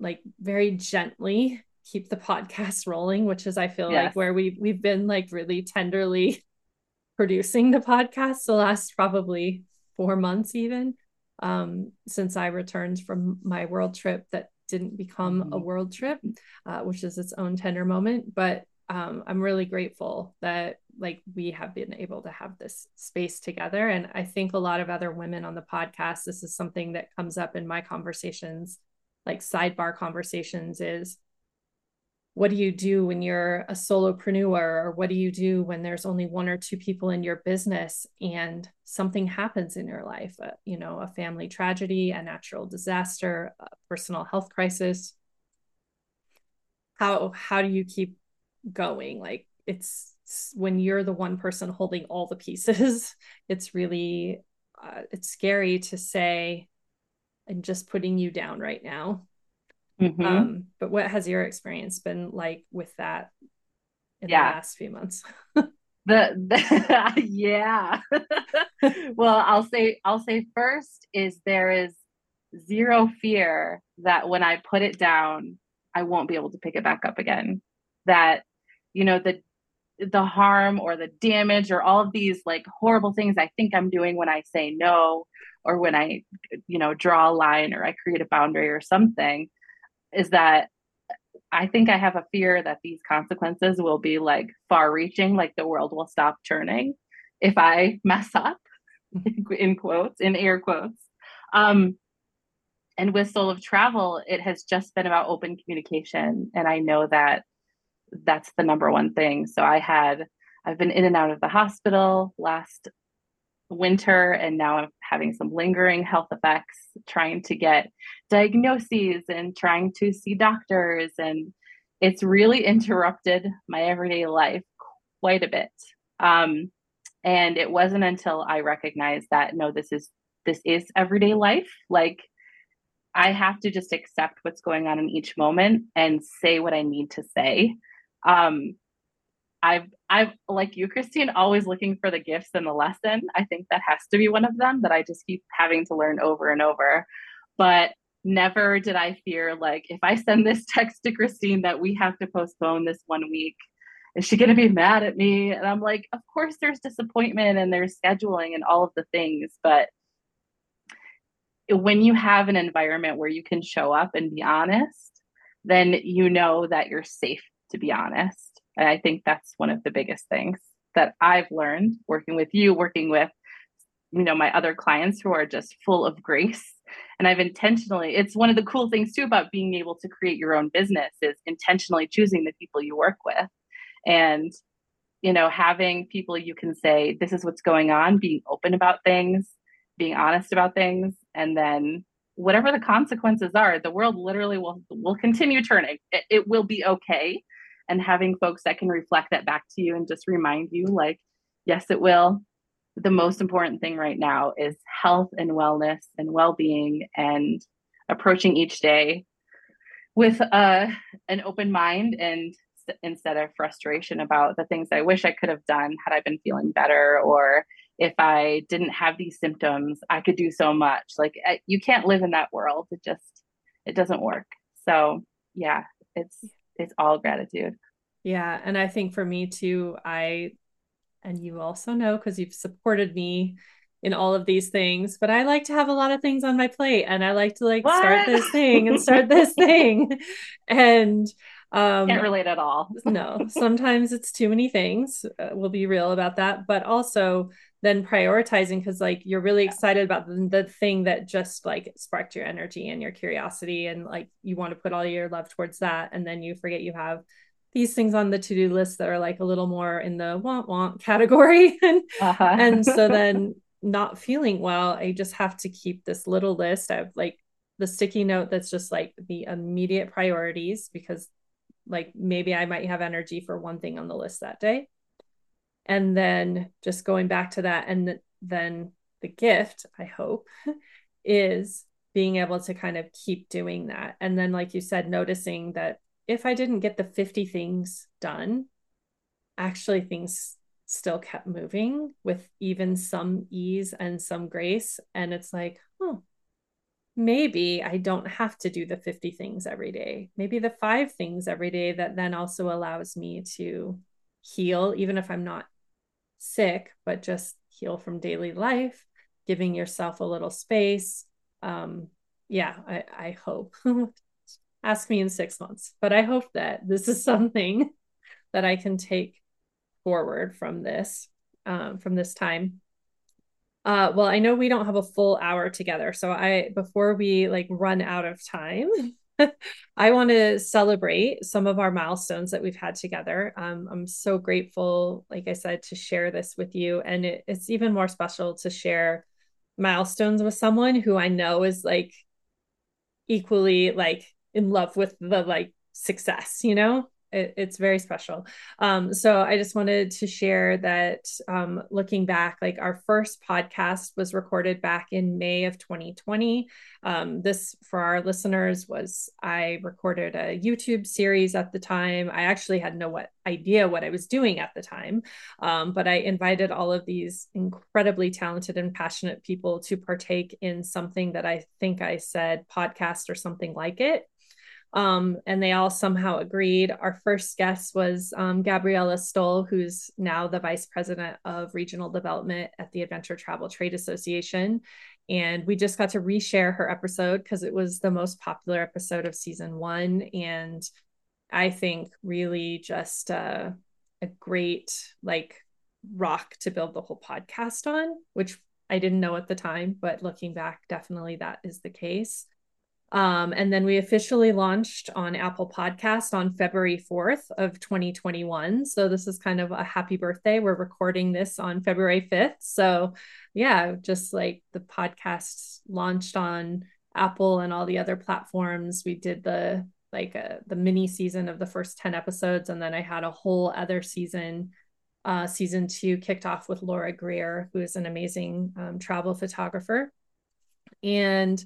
like very gently keep the podcast rolling which is i feel yes. like where we we've been like really tenderly producing the podcast the last probably 4 months even um since i returned from my world trip that didn't become mm-hmm. a world trip uh, which is its own tender moment but um, I'm really grateful that like we have been able to have this space together. And I think a lot of other women on the podcast, this is something that comes up in my conversations, like sidebar conversations, is what do you do when you're a solopreneur? Or what do you do when there's only one or two people in your business and something happens in your life? Uh, you know a family tragedy a natural disaster a personal health crisis. How how do you keep going? Like it's when you're the one person holding all the pieces it's really uh, it's scary to say i'm just putting you down right now mm-hmm. um, but what has your experience been like with that in yeah. the last few months the, the yeah well i'll say i'll say first is there is zero fear that when i put it down i won't be able to pick it back up again that you know the the harm or the damage or all of these like horrible things I think I'm doing when I say no or when I you know draw a line or I create a boundary or something is that I think I have a fear that these consequences will be like far reaching like the world will stop turning if I mess up in quotes in air quotes um and with soul of travel it has just been about open communication and I know that that's the number one thing. So I had I've been in and out of the hospital last winter and now I've having some lingering health effects, trying to get diagnoses and trying to see doctors. And it's really interrupted my everyday life quite a bit. Um, and it wasn't until I recognized that no, this is this is everyday life. Like I have to just accept what's going on in each moment and say what I need to say. Um, I've I've like you, Christine, always looking for the gifts in the lesson. I think that has to be one of them that I just keep having to learn over and over. But never did I fear like if I send this text to Christine that we have to postpone this one week, is she gonna be mad at me? And I'm like, of course there's disappointment and there's scheduling and all of the things, but when you have an environment where you can show up and be honest, then you know that you're safe to be honest and I think that's one of the biggest things that I've learned working with you, working with you know my other clients who are just full of grace. And i've intentionally it's one of the cool things too about being able to create your own business is intentionally choosing the people you work with. And you know having people you can say this is what's going on being open about things being honest about things and then whatever the consequences are the world literally will will continue turning. It, it will be okay and having folks that can reflect that back to you and just remind you like yes it will. The most important thing right now is health and wellness and well-being and approaching each day with uh, an open mind and instead of frustration about the things I wish I could have done had I been feeling better or if I didn't have these symptoms I could do so much. Like you can't live in that world. It just it doesn't work. So yeah it's it's all gratitude. Yeah. And I think for me too, I, and you also know because you've supported me in all of these things, but I like to have a lot of things on my plate and I like to like what? start this thing and start this thing. And um can't relate at all. no, sometimes it's too many things. Uh, we'll be real about that, but also then prioritizing because like you're really excited about the, the thing that just like sparked your energy and your curiosity and like you want to put all your love towards that and then you forget you have these things on the to-do list that are like a little more in the want want category. And uh-huh. and so then not feeling well i just have to keep this little list of like the sticky note that's just like the immediate priorities because like maybe i might have energy for one thing on the list that day and then just going back to that and then the gift i hope is being able to kind of keep doing that. And then like you said noticing that if i didn't get the 50 things done actually things still kept moving with even some ease and some grace. And it's like oh maybe i don't have to do the 50 things every day. Maybe the five things every day that then also allows me to heal even if i'm not sick, but just heal from daily life, giving yourself a little space. Um, yeah, I, I hope. Ask me in six months, but I hope that this is something that I can take forward from this, um, from this time. Uh, well, I know we don't have a full hour together, so I before we like run out of time, I want to celebrate some of our milestones that we've had together. Um, I'm so grateful, like I said, to share this with you. And it, it's even more special to share milestones with someone who I know is like equally like in love with the like success, you know? It, it's very special. Um, so I just wanted to share that um, looking back, like our first podcast was recorded back in May of 2020. Um, this, for our listeners, was I recorded a YouTube series at the time. I actually had no what idea what I was doing at the time, um, but I invited all of these incredibly talented and passionate people to partake in something that I think I said podcast or something like it. Um, and they all somehow agreed. Our first guest was um, Gabriella Stoll, who's now the vice president of regional development at the Adventure Travel Trade Association. And we just got to reshare her episode because it was the most popular episode of season one. And I think really just uh, a great like rock to build the whole podcast on, which I didn't know at the time, but looking back, definitely that is the case. Um, and then we officially launched on Apple Podcast on February 4th of 2021. So this is kind of a happy birthday. We're recording this on February 5th. So yeah, just like the podcast launched on Apple and all the other platforms. We did the like uh, the mini season of the first 10 episodes and then I had a whole other season uh, season two kicked off with Laura Grier, who is an amazing um, travel photographer. And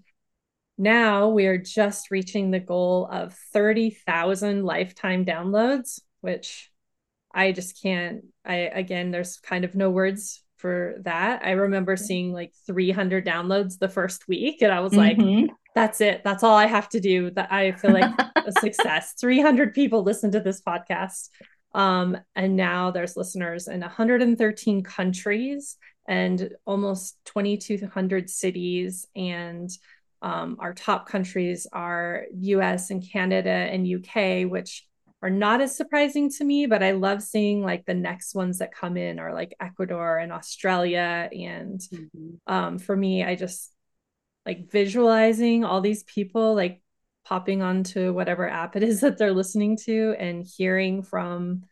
now we're just reaching the goal of 30,000 lifetime downloads, which I just can't. I, again, there's kind of no words for that. I remember seeing like 300 downloads the first week, and I was mm-hmm. like, that's it. That's all I have to do. That I feel like a success. 300 people listen to this podcast. Um, and now there's listeners in 113 countries and almost 2,200 cities. And um, our top countries are US and Canada and UK, which are not as surprising to me, but I love seeing like the next ones that come in are like Ecuador and Australia. And mm-hmm. um, for me, I just like visualizing all these people like popping onto whatever app it is that they're listening to and hearing from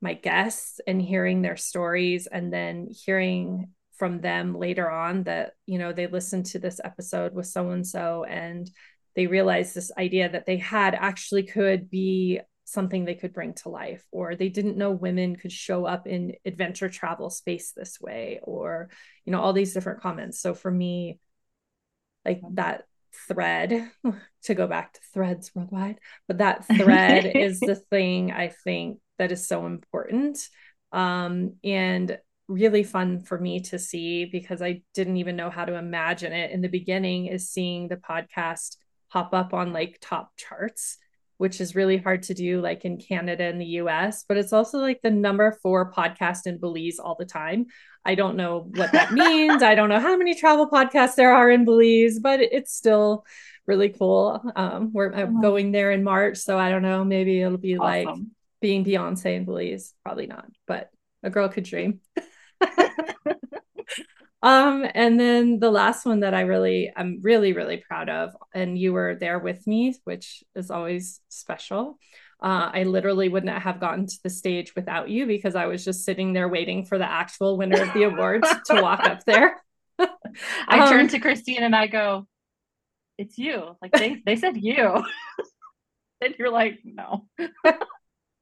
my guests and hearing their stories and then hearing from them later on that you know they listened to this episode with so and so and they realized this idea that they had actually could be something they could bring to life or they didn't know women could show up in adventure travel space this way or you know all these different comments. So for me like that thread to go back to threads worldwide but that thread is the thing i think that is so important. Um, and really fun for me to see because I didn't even know how to imagine it in the beginning is seeing the podcast pop up on like top charts which is really hard to do like in Canada and the US but it's also like the number 4 podcast in Belize all the time. I don't know what that means. I don't know how many travel podcasts there are in Belize but it's still really cool. Um we're I'm going there in March so I don't know maybe it'll be awesome. like being Beyonce in Belize. Probably not but a girl could dream um, and then the last one that I really, I'm really, really proud of, and you were there with me, which is always special. Uh, I literally wouldn't have gotten to the stage without you because I was just sitting there waiting for the actual winner of the awards to walk up there. I um, turn to Christine and I go, "It's you." Like they they said you, and you're like, "No."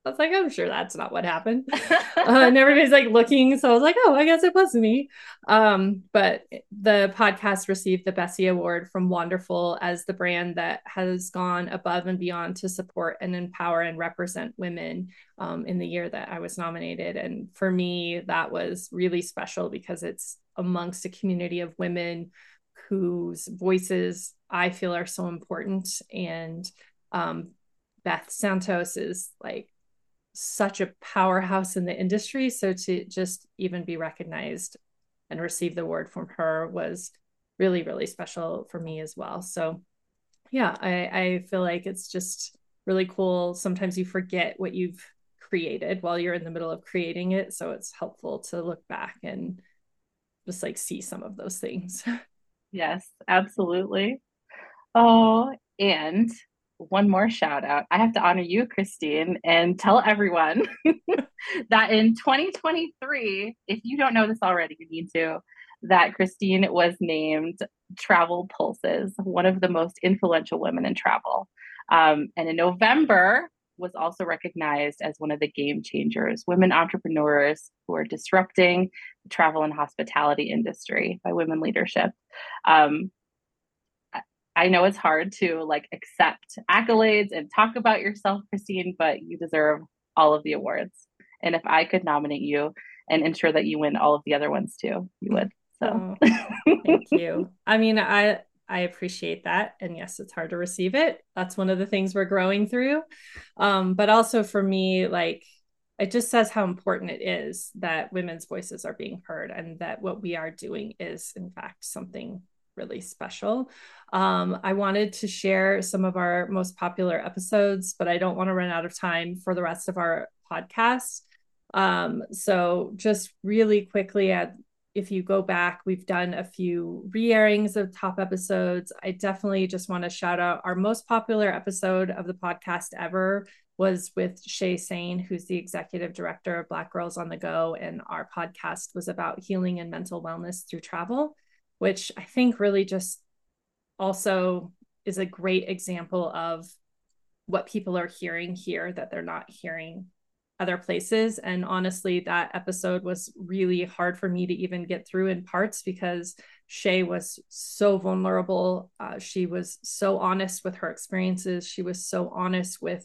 I was like, I'm sure that's not what happened. uh, and everybody's like looking. So I was like, oh, I guess it was me. Um, but the podcast received the Bessie Award from Wanderful as the brand that has gone above and beyond to support and empower and represent women um, in the year that I was nominated. And for me, that was really special because it's amongst a community of women whose voices I feel are so important. And um, Beth Santos is like such a powerhouse in the industry. So to just even be recognized and receive the award from her was really, really special for me as well. So yeah, I, I feel like it's just really cool. Sometimes you forget what you've created while you're in the middle of creating it. So it's helpful to look back and just like see some of those things. Yes, absolutely. Oh, and one more shout out. I have to honor you, Christine, and tell everyone that in 2023, if you don't know this already, you need to, that Christine was named TravelPulse's, one of the most influential women in travel. Um, and in November, was also recognized as one of the game changers, women entrepreneurs who are disrupting the travel and hospitality industry by women leadership. Um, I know it's hard to like accept accolades and talk about yourself, Christine, but you deserve all of the awards. And if I could nominate you and ensure that you win all of the other ones too, you would. So oh, thank you. I mean, I I appreciate that. And yes, it's hard to receive it. That's one of the things we're growing through. Um, but also for me, like it just says how important it is that women's voices are being heard and that what we are doing is in fact something really special. Um, I wanted to share some of our most popular episodes, but I don't want to run out of time for the rest of our podcast. Um, so, just really quickly, at if you go back, we've done a few re airings of top episodes. I definitely just want to shout out our most popular episode of the podcast ever was with Shay Sane, who's the executive director of Black Girls on the Go. And our podcast was about healing and mental wellness through travel, which I think really just also is a great example of what people are hearing here that they're not hearing other places. And honestly, that episode was really hard for me to even get through in parts because Shay was so vulnerable. Uh, she was so honest with her experiences. She was so honest with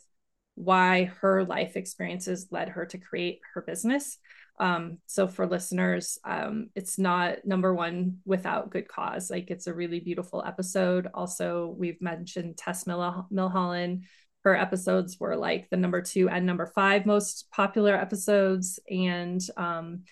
why her life experiences led her to create her business. Um, so for listeners, um, it's not number one without good cause. Like it's a really beautiful episode. Also, we've mentioned Tess Mill- Milholland. Her episodes were like the number two and number five most popular episodes, and um,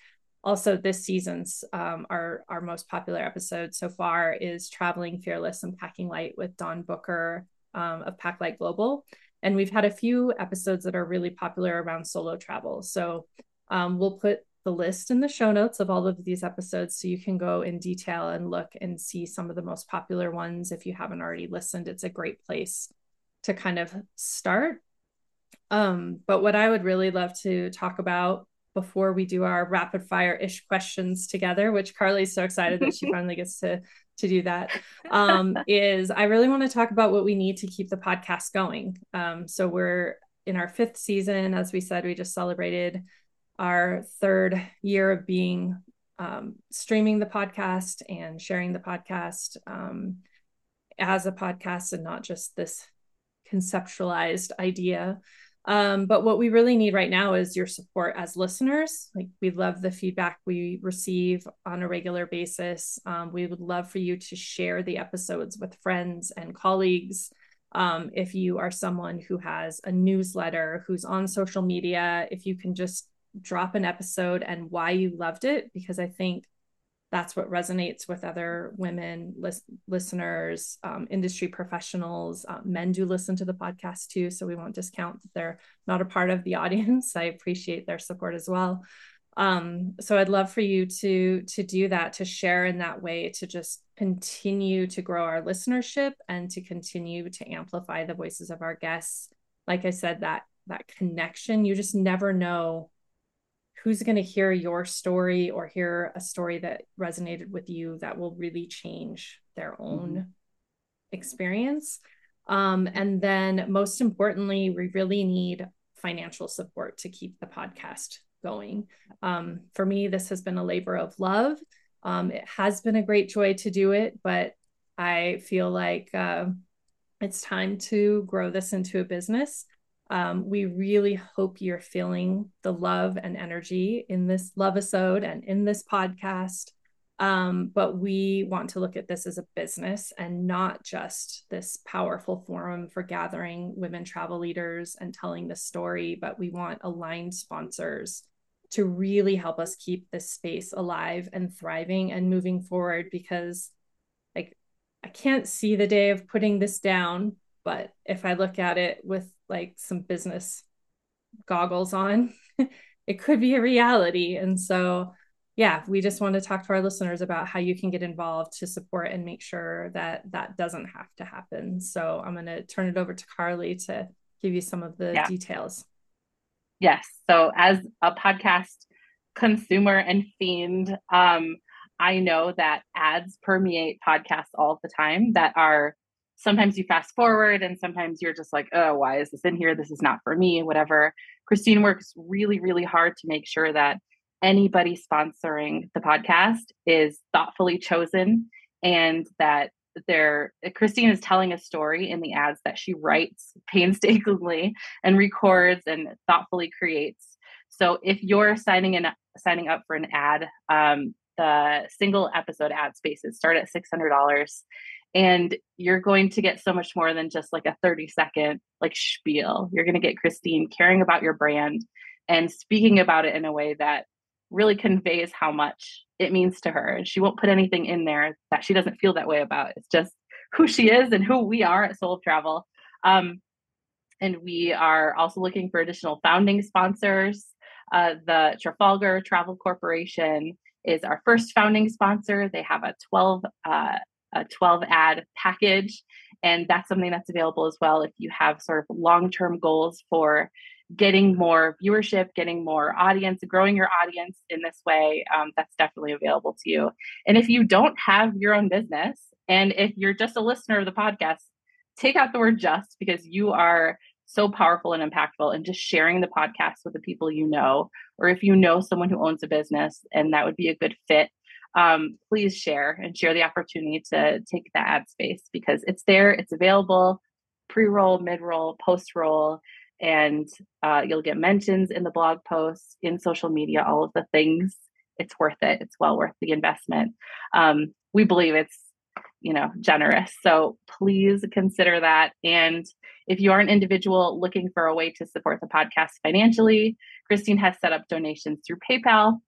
also this season's um, our our most popular episode so far is traveling fearless and packing light with Dawn Booker um, of Pack Light Global. And we've had a few episodes that are really popular around solo travel. So um, we'll put the list in the show notes of all of these episodes so you can go in detail and look and see some of the most popular ones if you haven't already listened. It's a great place to kind of start. Um, but what I would really love to talk about before we do our rapid fire ish questions together, which Carly's so excited that she finally gets to to do that, um, is I really want to talk about what we need to keep the podcast going. Um, so we're in our fifth season, as we said, we just celebrated our third year of being um, streaming the podcast and sharing the podcast um, as a podcast and not just this conceptualized idea. Um, but what we really need right now is your support as listeners. Like, we love the feedback we receive on a regular basis. Um, we would love for you to share the episodes with friends and colleagues. Um, if you are someone who has a newsletter, who's on social media, if you can just drop an episode and why you loved it, because I think that's what resonates with other women lis- listeners, um, industry professionals. Uh, men do listen to the podcast too, so we won't discount that they're not a part of the audience. I appreciate their support as well. Um, so I'd love for you to to do that, to share in that way, to just continue to grow our listenership and to continue to amplify the voices of our guests. Like I said, that that connection, you just never know who's going to hear your story or hear a story that resonated with you that will really change their own mm-hmm. experience. Um, and then, most importantly, we really need financial support to keep the podcast going. Um, for me, this has been a labor of love. Um, it has been a great joy to do it, but I feel like uh, it's time to grow this into a business. Um, we really hope you're feeling the love and energy in this love episode and in this podcast. Um, but we want to look at this as a business and not just this powerful forum for gathering women travel leaders and telling the story, but we want aligned sponsors to really help us keep this space alive and thriving and moving forward because like I can't see the day of putting this down, but if I look at it with like some business goggles on, it could be a reality. And so, yeah, we just want to talk to our listeners about how you can get involved to support and make sure that that doesn't have to happen. So, I'm going to turn it over to Carly to give you some of the yeah. details. Yes. So, as a podcast consumer and fiend, um, I know that ads permeate podcasts all the time that are sometimes you fast forward and sometimes you're just like, oh, why is this in here? This is not for me, whatever. Christine works really, really hard to make sure that anybody sponsoring the podcast is thoughtfully chosen and that they're Christine is telling a story in the ads that she writes painstakingly and records and thoughtfully creates. So if you're signing in signing up for an ad, um, the single episode ad spaces start at $600 and you're going to get so much more than just like a 30 second like spiel. You're going to get christine caring about your brand and speaking about it in a way that really conveys how much it means to her and she won't put anything in there that she doesn't feel that way about. It's just who she is and who we are at soul of travel. Um, and we are also looking for additional founding sponsors. Uh, the trafalgar travel corporation is our first founding sponsor. They have a 12 uh, a 12 ad package, and that's something that's available as well if you have sort of long term goals for getting more viewership, getting more audience, growing your audience in this way. Um, that's definitely available to you. And if you don't have your own business, and if you're just a listener of the podcast, take out the word just because you are so powerful and impactful and just sharing the podcast with the people you know or if you know someone who owns a business and that would be a good fit um, please share and share the opportunity to take the ad space because it's there it's available pre-roll mid-roll post-roll and uh, you'll get mentions in the blog posts in social media all of the things. It's worth it. It's well worth the investment. Um, we believe it's you know generous. So please consider that. And if you are an individual looking for a way to support the podcast financially christine has set up donations through paypal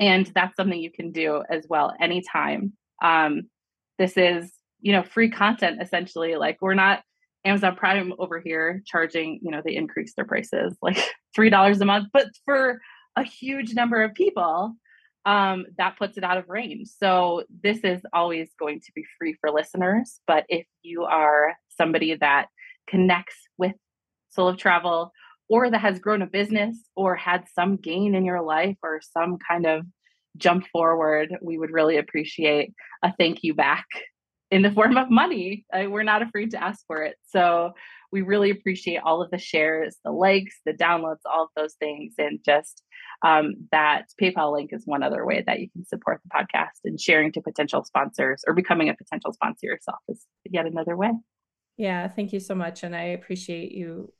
and that's something you can do as well anytime um, this is you know free content essentially like we're not amazon prime over here charging you know they increase their prices like three dollars a month but for a huge number of people um, that puts it out of range. So this is always going to be free for listeners. But if you are somebody that connects with Soul of Travel or that has grown a business or had some gain in your life or some kind of jump forward, we would really appreciate a thank you back in the form of money. We're not afraid to ask for it. So we really appreciate all of the shares, the likes, the downloads, all of those things, and just um, that PayPal link is one other way that you can support the podcast and sharing to potential sponsors or becoming a potential sponsor yourself is yet another way. Yeah, thank you so much. And I appreciate you,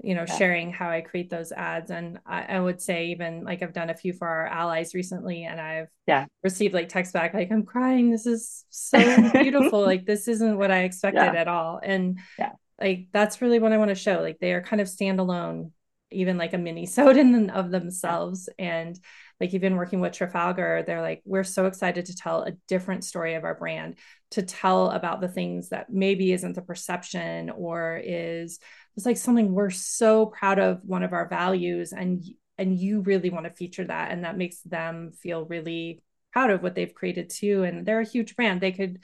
you know, yeah. sharing how I create those ads. And I, I, would say even like I've done a few for our allies recently and I've yeah received like text back like I'm crying. This is so beautiful. like this isn't what I expected yeah. at all. And yeah. like that's really what I want to show. Like they are kind of standalone even like a minisode of themselves and like even working with Trafalgar, they're like, we're so excited to tell a different story of our brand, to tell about the things that maybe isn't the perception or is it's like something we're so proud of, one of our values, and and you really want to feature that, and that makes them feel really proud of what they've created too. And they're a huge brand; they could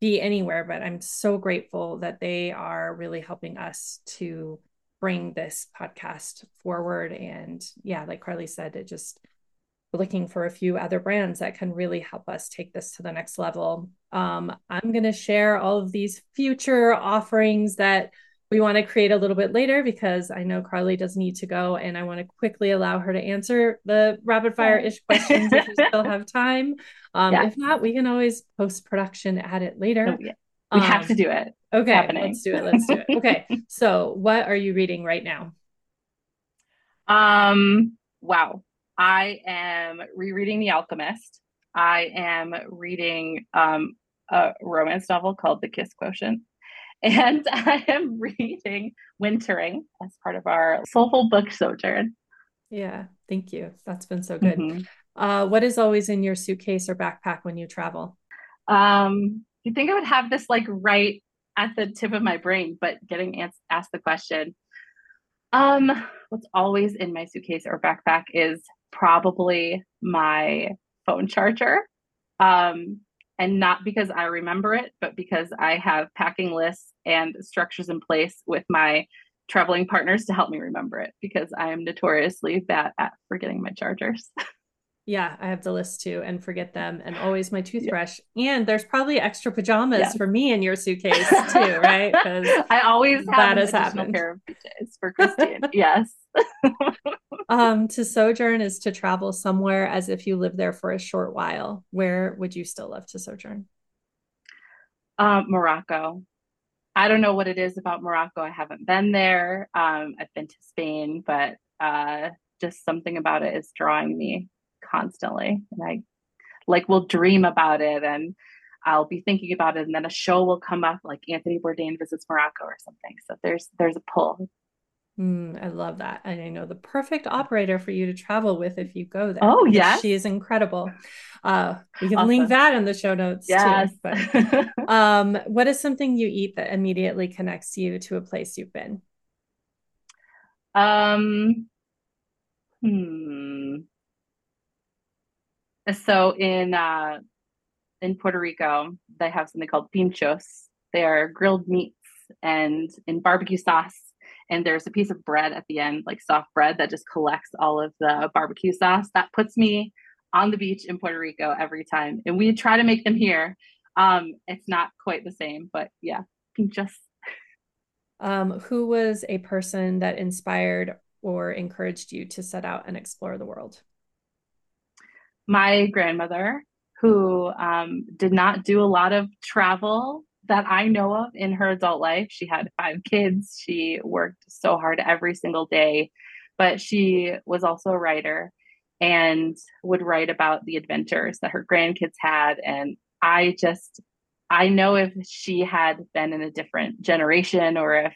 be anywhere, but I'm so grateful that they are really helping us to bring this podcast forward. And yeah, like Carly said, it just looking for a few other brands that can really help us take this to the next level. Um, I'm going to share all of these future offerings that we want to create a little bit later because I know Carly does need to go and I want to quickly allow her to answer the rapid fire ish questions if you still have time. Um, yeah. If not, we can always post production add it later. Oh, yeah. We um, have to do it. Okay, let's do it. Let's do it. Okay, so what are you reading right now? Um, wow. I am rereading The Alchemist. I am reading um, a romance novel called The Kiss Quotient. And I am reading Wintering as part of our soulful book sojourn. Yeah, thank you. That's been so good. Mm-hmm. Uh, what is always in your suitcase or backpack when you travel? Um, you think I would have this like right at the tip of my brain, but getting asked the question. Um, what's always in my suitcase or backpack is probably my phone charger. Um, and not because I remember it, but because I have packing lists and structures in place with my traveling partners to help me remember it because I am notoriously bad at forgetting my chargers. Yeah, I have the list too and forget them and always my toothbrush. Yeah. And there's probably extra pajamas yeah. for me in your suitcase too, right? Because I always have that has happened. pair of PJs for Christine. yes. um, to sojourn is to travel somewhere as if you live there for a short while. Where would you still love to sojourn? Um, Morocco. I don't know what it is about Morocco. I haven't been there. Um, I've been to Spain, but uh, just something about it is drawing me constantly. And I like will dream about it and I'll be thinking about it and then a show will come up like Anthony Bourdain visits Morocco or something. So there's there's a pull. Mm, I love that. And I know the perfect operator for you to travel with if you go there. Oh, yeah. She is incredible. Uh, we can awesome. link that in the show notes yes. too. But, um, what is something you eat that immediately connects you to a place you've been? Um, hmm So in uh, in Puerto Rico, they have something called pinchos. They are grilled meats and in barbecue sauce. And there's a piece of bread at the end, like soft bread, that just collects all of the barbecue sauce. That puts me on the beach in Puerto Rico every time. And we try to make them here. Um, it's not quite the same, but yeah, pinchos. Um, who was a person that inspired or encouraged you to set out and explore the world? My grandmother, who um, did not do a lot of travel that I know of in her adult life. She had five kids. She worked so hard every single day, but she was also a writer and would write about the adventures that her grandkids had. And I just, I know if she had been in a different generation or if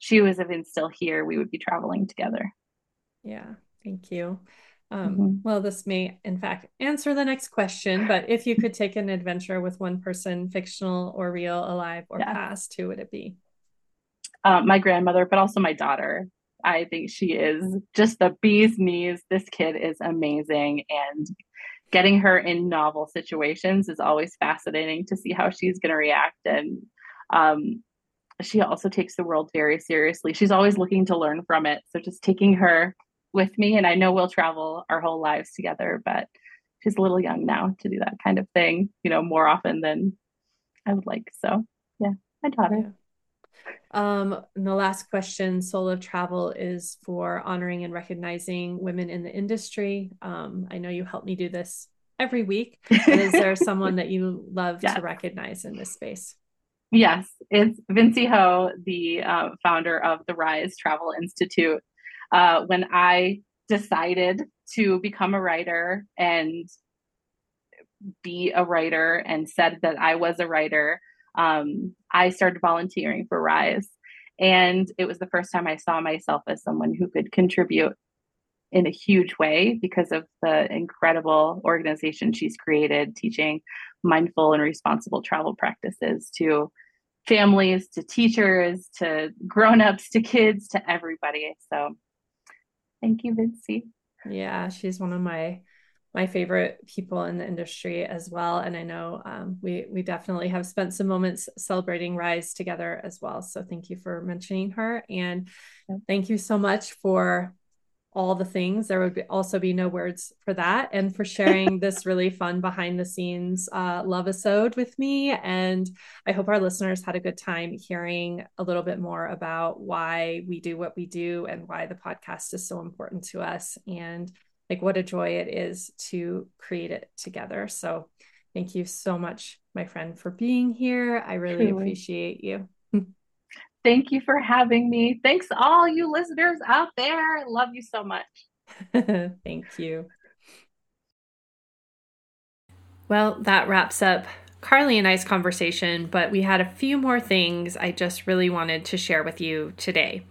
she was even still here, we would be traveling together. Yeah, thank you. Um, mm-hmm. Well, this may, in fact, answer the next question. But if you could take an adventure with one person, fictional or real, alive or yeah. past, who would it be? Uh, my grandmother, but also my daughter. I think she is just the bee's knees. This kid is amazing. And getting her in novel situations is always fascinating to see how she's going to react. And um, she also takes the world very seriously. She's always looking to learn from it. So just taking her with me, and I know we'll travel our whole lives together, but she's a little young now to do that kind of thing, you know, more often than I would like. So, yeah, my daughter. Yeah. Um, and the last question, Soul of Travel, is for honoring and recognizing women in the industry. Um, I know you help me do this every week. Is there someone that you love yes. to recognize in this space? Yes, it's Vinci Ho, the uh, founder of the Rise Travel Institute. Uh, when I decided to become a writer and be a writer and said that I was a writer, um, I started volunteering for Rise. And it was the first time I saw myself as someone who could contribute in a huge way because of the incredible organization she's created, teaching mindful and responsible travel practices to families, to teachers, to grown-ups, to kids, to everybody. So thank you, Vinci. Yeah, she's one of my my favorite people in the industry as well. And I know um, we we definitely have spent some moments celebrating Rise together as well. So thank you for mentioning her, and thank you so much for all the things. There would be, also be no words for that, and for sharing this really fun behind the scenes uh, love episode with me. And I hope our listeners had a good time hearing a little bit more about why we do what we do and why the podcast is so important to us. And like what a joy it is to create it together. So thank you so much, my friend, for being here. I really Truly. appreciate you. Thank you for having me. Thanks all you listeners out there. Love you so much. Thank you. Well, that wraps up Carly and I's conversation, but we had a few more things I just really wanted to share with you today.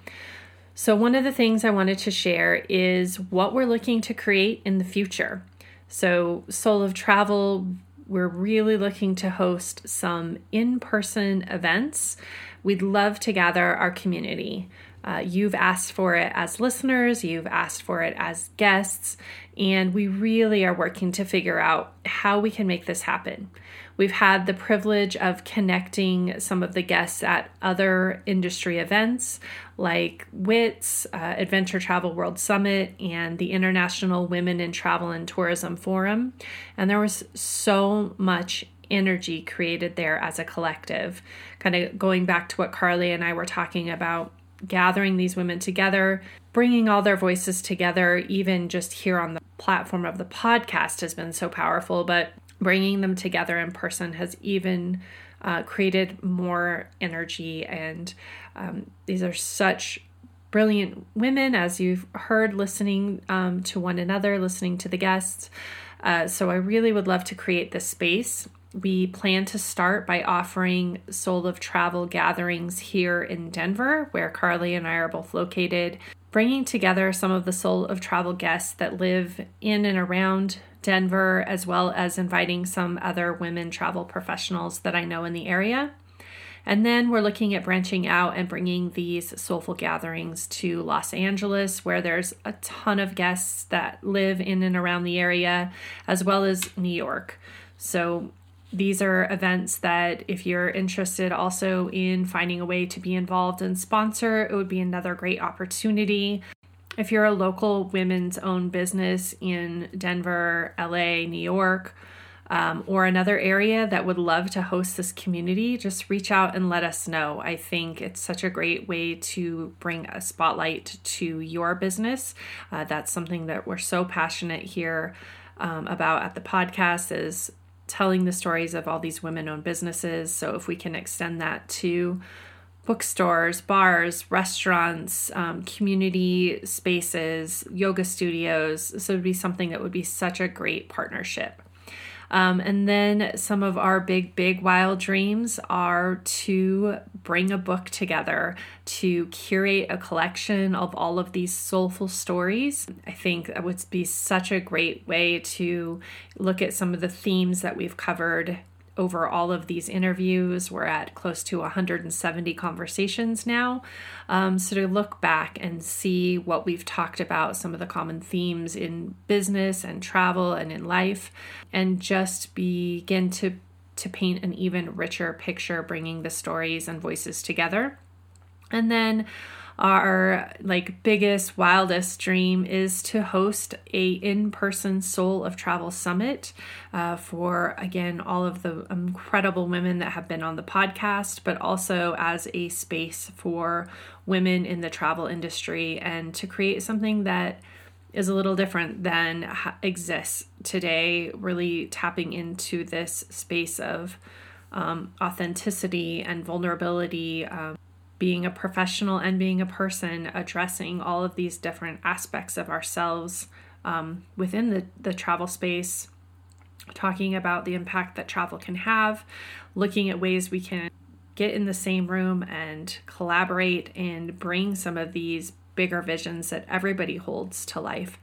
So, one of the things I wanted to share is what we're looking to create in the future. So, Soul of Travel, we're really looking to host some in person events. We'd love to gather our community. Uh, you've asked for it as listeners, you've asked for it as guests, and we really are working to figure out how we can make this happen. We've had the privilege of connecting some of the guests at other industry events like WITS, uh, Adventure Travel World Summit, and the International Women in Travel and Tourism Forum. And there was so much energy created there as a collective. Kind of going back to what Carly and I were talking about gathering these women together, bringing all their voices together, even just here on the platform of the podcast has been so powerful. But bringing them together in person has even uh, created more energy. And um, these are such brilliant women, as you've heard listening um, to one another, listening to the guests. Uh, so I really would love to create this space. We plan to start by offering Soul of Travel gatherings here in Denver, where Carly and I are both located, bringing together some of the Soul of Travel guests that live in and around Denver, as well as inviting some other women travel professionals that I know in the area. And then we're looking at branching out and bringing these soulful gatherings to Los Angeles, where there's a ton of guests that live in and around the area, as well as New York. So these are events that, if you're interested also in finding a way to be involved and sponsor, it would be another great opportunity. If you're a local women's owned business in Denver, LA, New York, um, or another area that would love to host this community, just reach out and let us know. I think it's such a great way to bring a spotlight to your business. Uh, that's something that we're so passionate here um, about at the podcast is telling the stories of all these women-owned businesses. So if we can extend that to bookstores, bars, restaurants, um, community spaces, yoga studios. So it would be something that would be such a great partnership. Um, and then some of our big, big wild dreams are to bring a book together, to curate a collection of all of these soulful stories. I think that would be such a great way to look at some of the themes that we've covered over all of these interviews. We're at close to 170 conversations now. Um, so to look back and see what we've talked about, some of the common themes in business and travel and in life, and just begin to to paint an even richer picture, bringing the stories and voices together. And then our like biggest wildest dream is to host a in-person soul of travel summit uh, for again all of the incredible women that have been on the podcast but also as a space for women in the travel industry and to create something that is a little different than exists today really tapping into this space of um, authenticity and vulnerability um, being a professional and being a person, addressing all of these different aspects of ourselves um, within the, the travel space, talking about the impact that travel can have, looking at ways we can get in the same room and collaborate and bring some of these bigger visions that everybody holds to life.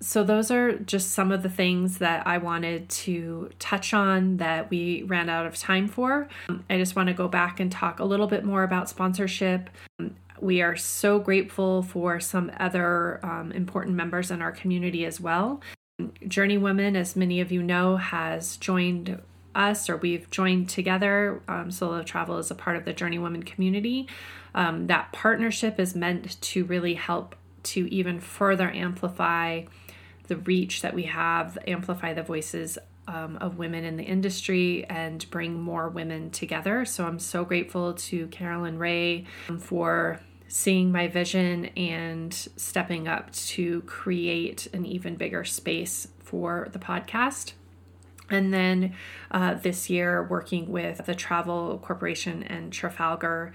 So, those are just some of the things that I wanted to touch on that we ran out of time for. I just want to go back and talk a little bit more about sponsorship. We are so grateful for some other um, important members in our community as well. Journey Women, as many of you know, has joined us or we've joined together. Um, Soul of Travel is a part of the Journey Women community. Um, that partnership is meant to really help to even further amplify the reach that we have, amplify the voices um, of women in the industry, and bring more women together. So I'm so grateful to Carolyn Ray for seeing my vision and stepping up to create an even bigger space for the podcast. And then uh, this year, working with the Travel Corporation and Trafalgar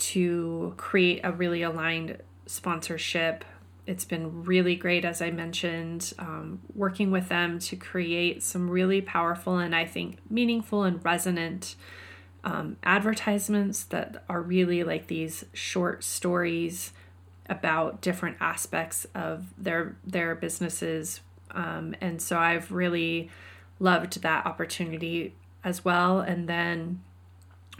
to create a really aligned sponsorship. It's been really great, as I mentioned, um, working with them to create some really powerful and I think meaningful and resonant um, advertisements that are really like these short stories about different aspects of their their businesses. Um, and so I've really loved that opportunity as well. And then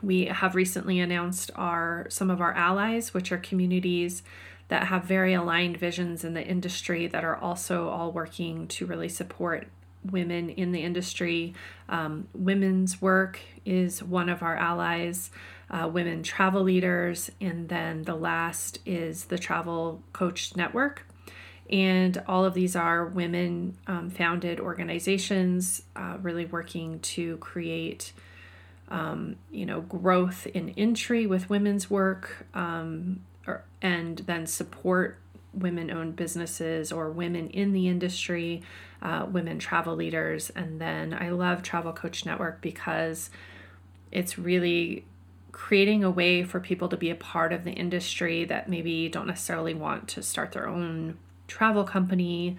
we have recently announced our some of our allies, which are communities that have very aligned visions in the industry that are also all working to really support women in the industry. Um, women's work is one of our allies, uh, women travel leaders, and then the last is the Travel Coach Network. And all of these are women um, founded organizations, uh, really working to create um, you know, growth in entry with women's work, um, or, and then support women owned businesses or women in the industry, uh, women travel leaders. And then I love Travel Coach Network because it's really creating a way for people to be a part of the industry that maybe don't necessarily want to start their own travel company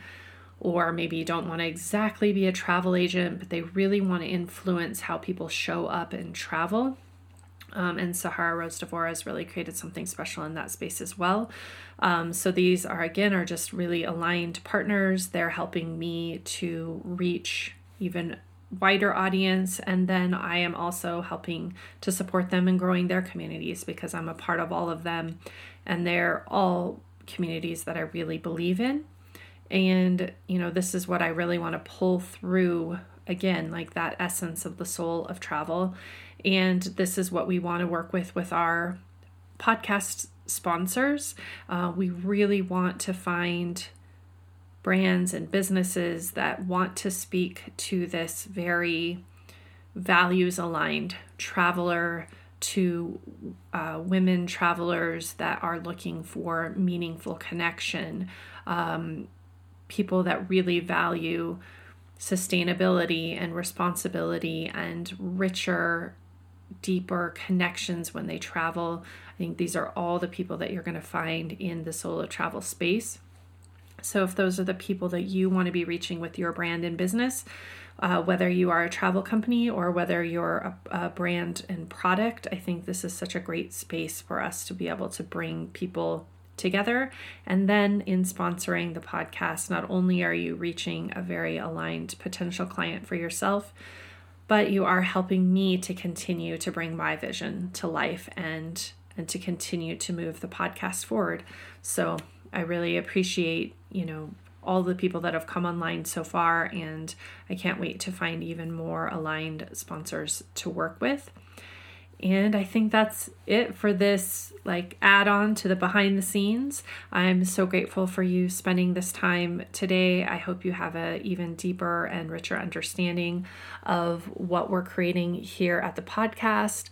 or maybe don't want to exactly be a travel agent, but they really want to influence how people show up and travel. Um, and Sahara Rose De Vore has really created something special in that space as well. Um, so these are again are just really aligned partners. They're helping me to reach even wider audience. And then I am also helping to support them in growing their communities because I'm a part of all of them. And they're all communities that I really believe in. And, you know, this is what I really want to pull through again, like that essence of the soul of travel. And this is what we want to work with with our podcast sponsors. Uh, we really want to find brands and businesses that want to speak to this very values aligned traveler to uh, women travelers that are looking for meaningful connection, um, people that really value sustainability and responsibility and richer, deeper connections when they travel. I think these are all the people that you're going to find in the Soul of Travel space. So, if those are the people that you want to be reaching with your brand and business, uh, whether you are a travel company or whether you're a, a, brand and product, I think this is such a great space for us to be able to bring people together. And then in sponsoring the podcast, not only are you reaching a very aligned potential client for yourself, but you are helping me to continue to bring my vision to life and and to continue to move the podcast forward. So I really appreciate, you know, all the people that have come online so far, and I can't wait to find even more aligned sponsors to work with. And I think that's it for this like add on to the behind the scenes. I'm so grateful for you spending this time today. I hope you have a even deeper and richer understanding of what we're creating here at the podcast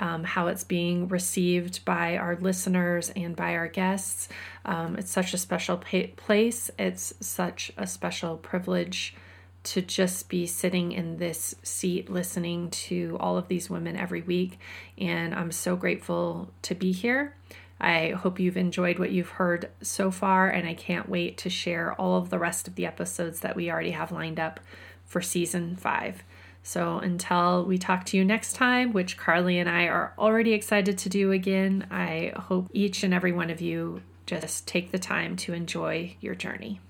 um, how it's being received by our listeners and by our guests. Um, it's such a special pa- place. It's such a special privilege to just be sitting in this seat listening to all of these women every week. And I'm so grateful to be here. I hope you've enjoyed what you've heard so far, and I can't wait to share all of the rest of the episodes that we already have lined up for season five. So until we talk to you next time, which Carly and I are already excited to do again, I hope each and every one of you just take the time to enjoy your journey.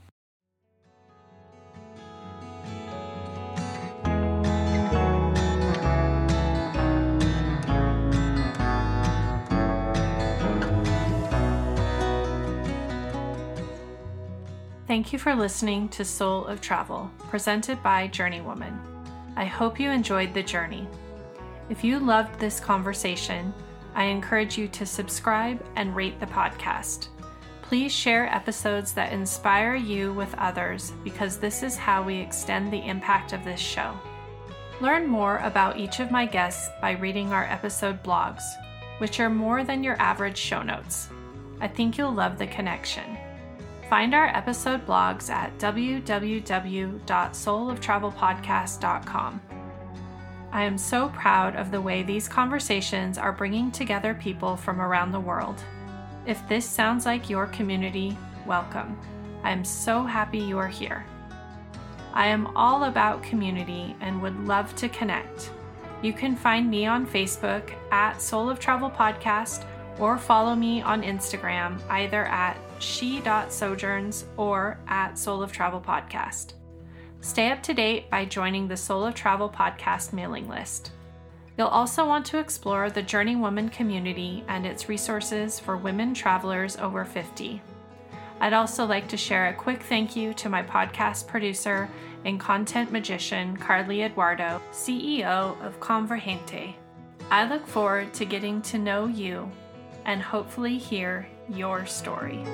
Thank you for listening to Soul of Travel, presented by Journeywoman. I hope you enjoyed the journey. If you loved this conversation, I encourage you to subscribe and rate the podcast. Please share episodes that inspire you with others because this is how we extend the impact of this show. Learn more about each of my guests by reading our episode blogs, which are more than your average show notes. I think you'll love the connection. Find our episode blogs at www.souloftravelpodcast.com. I am so proud of the way these conversations are bringing together people from around the world. If this sounds like your community, welcome. I am so happy you are here. I am all about community and would love to connect. You can find me on Facebook at Soul of Travel Podcast or follow me on Instagram either at she.sojourns or at Soul of Travel Podcast. Stay up to date by joining the Soul of Travel Podcast mailing list. You'll also want to explore the Journeywoman community and its resources for women travelers over 50. I'd also like to share a quick thank you to my podcast producer and content magician, Carly Oduardo, CEO of Convergente. I look forward to getting to know you and hopefully hear your story.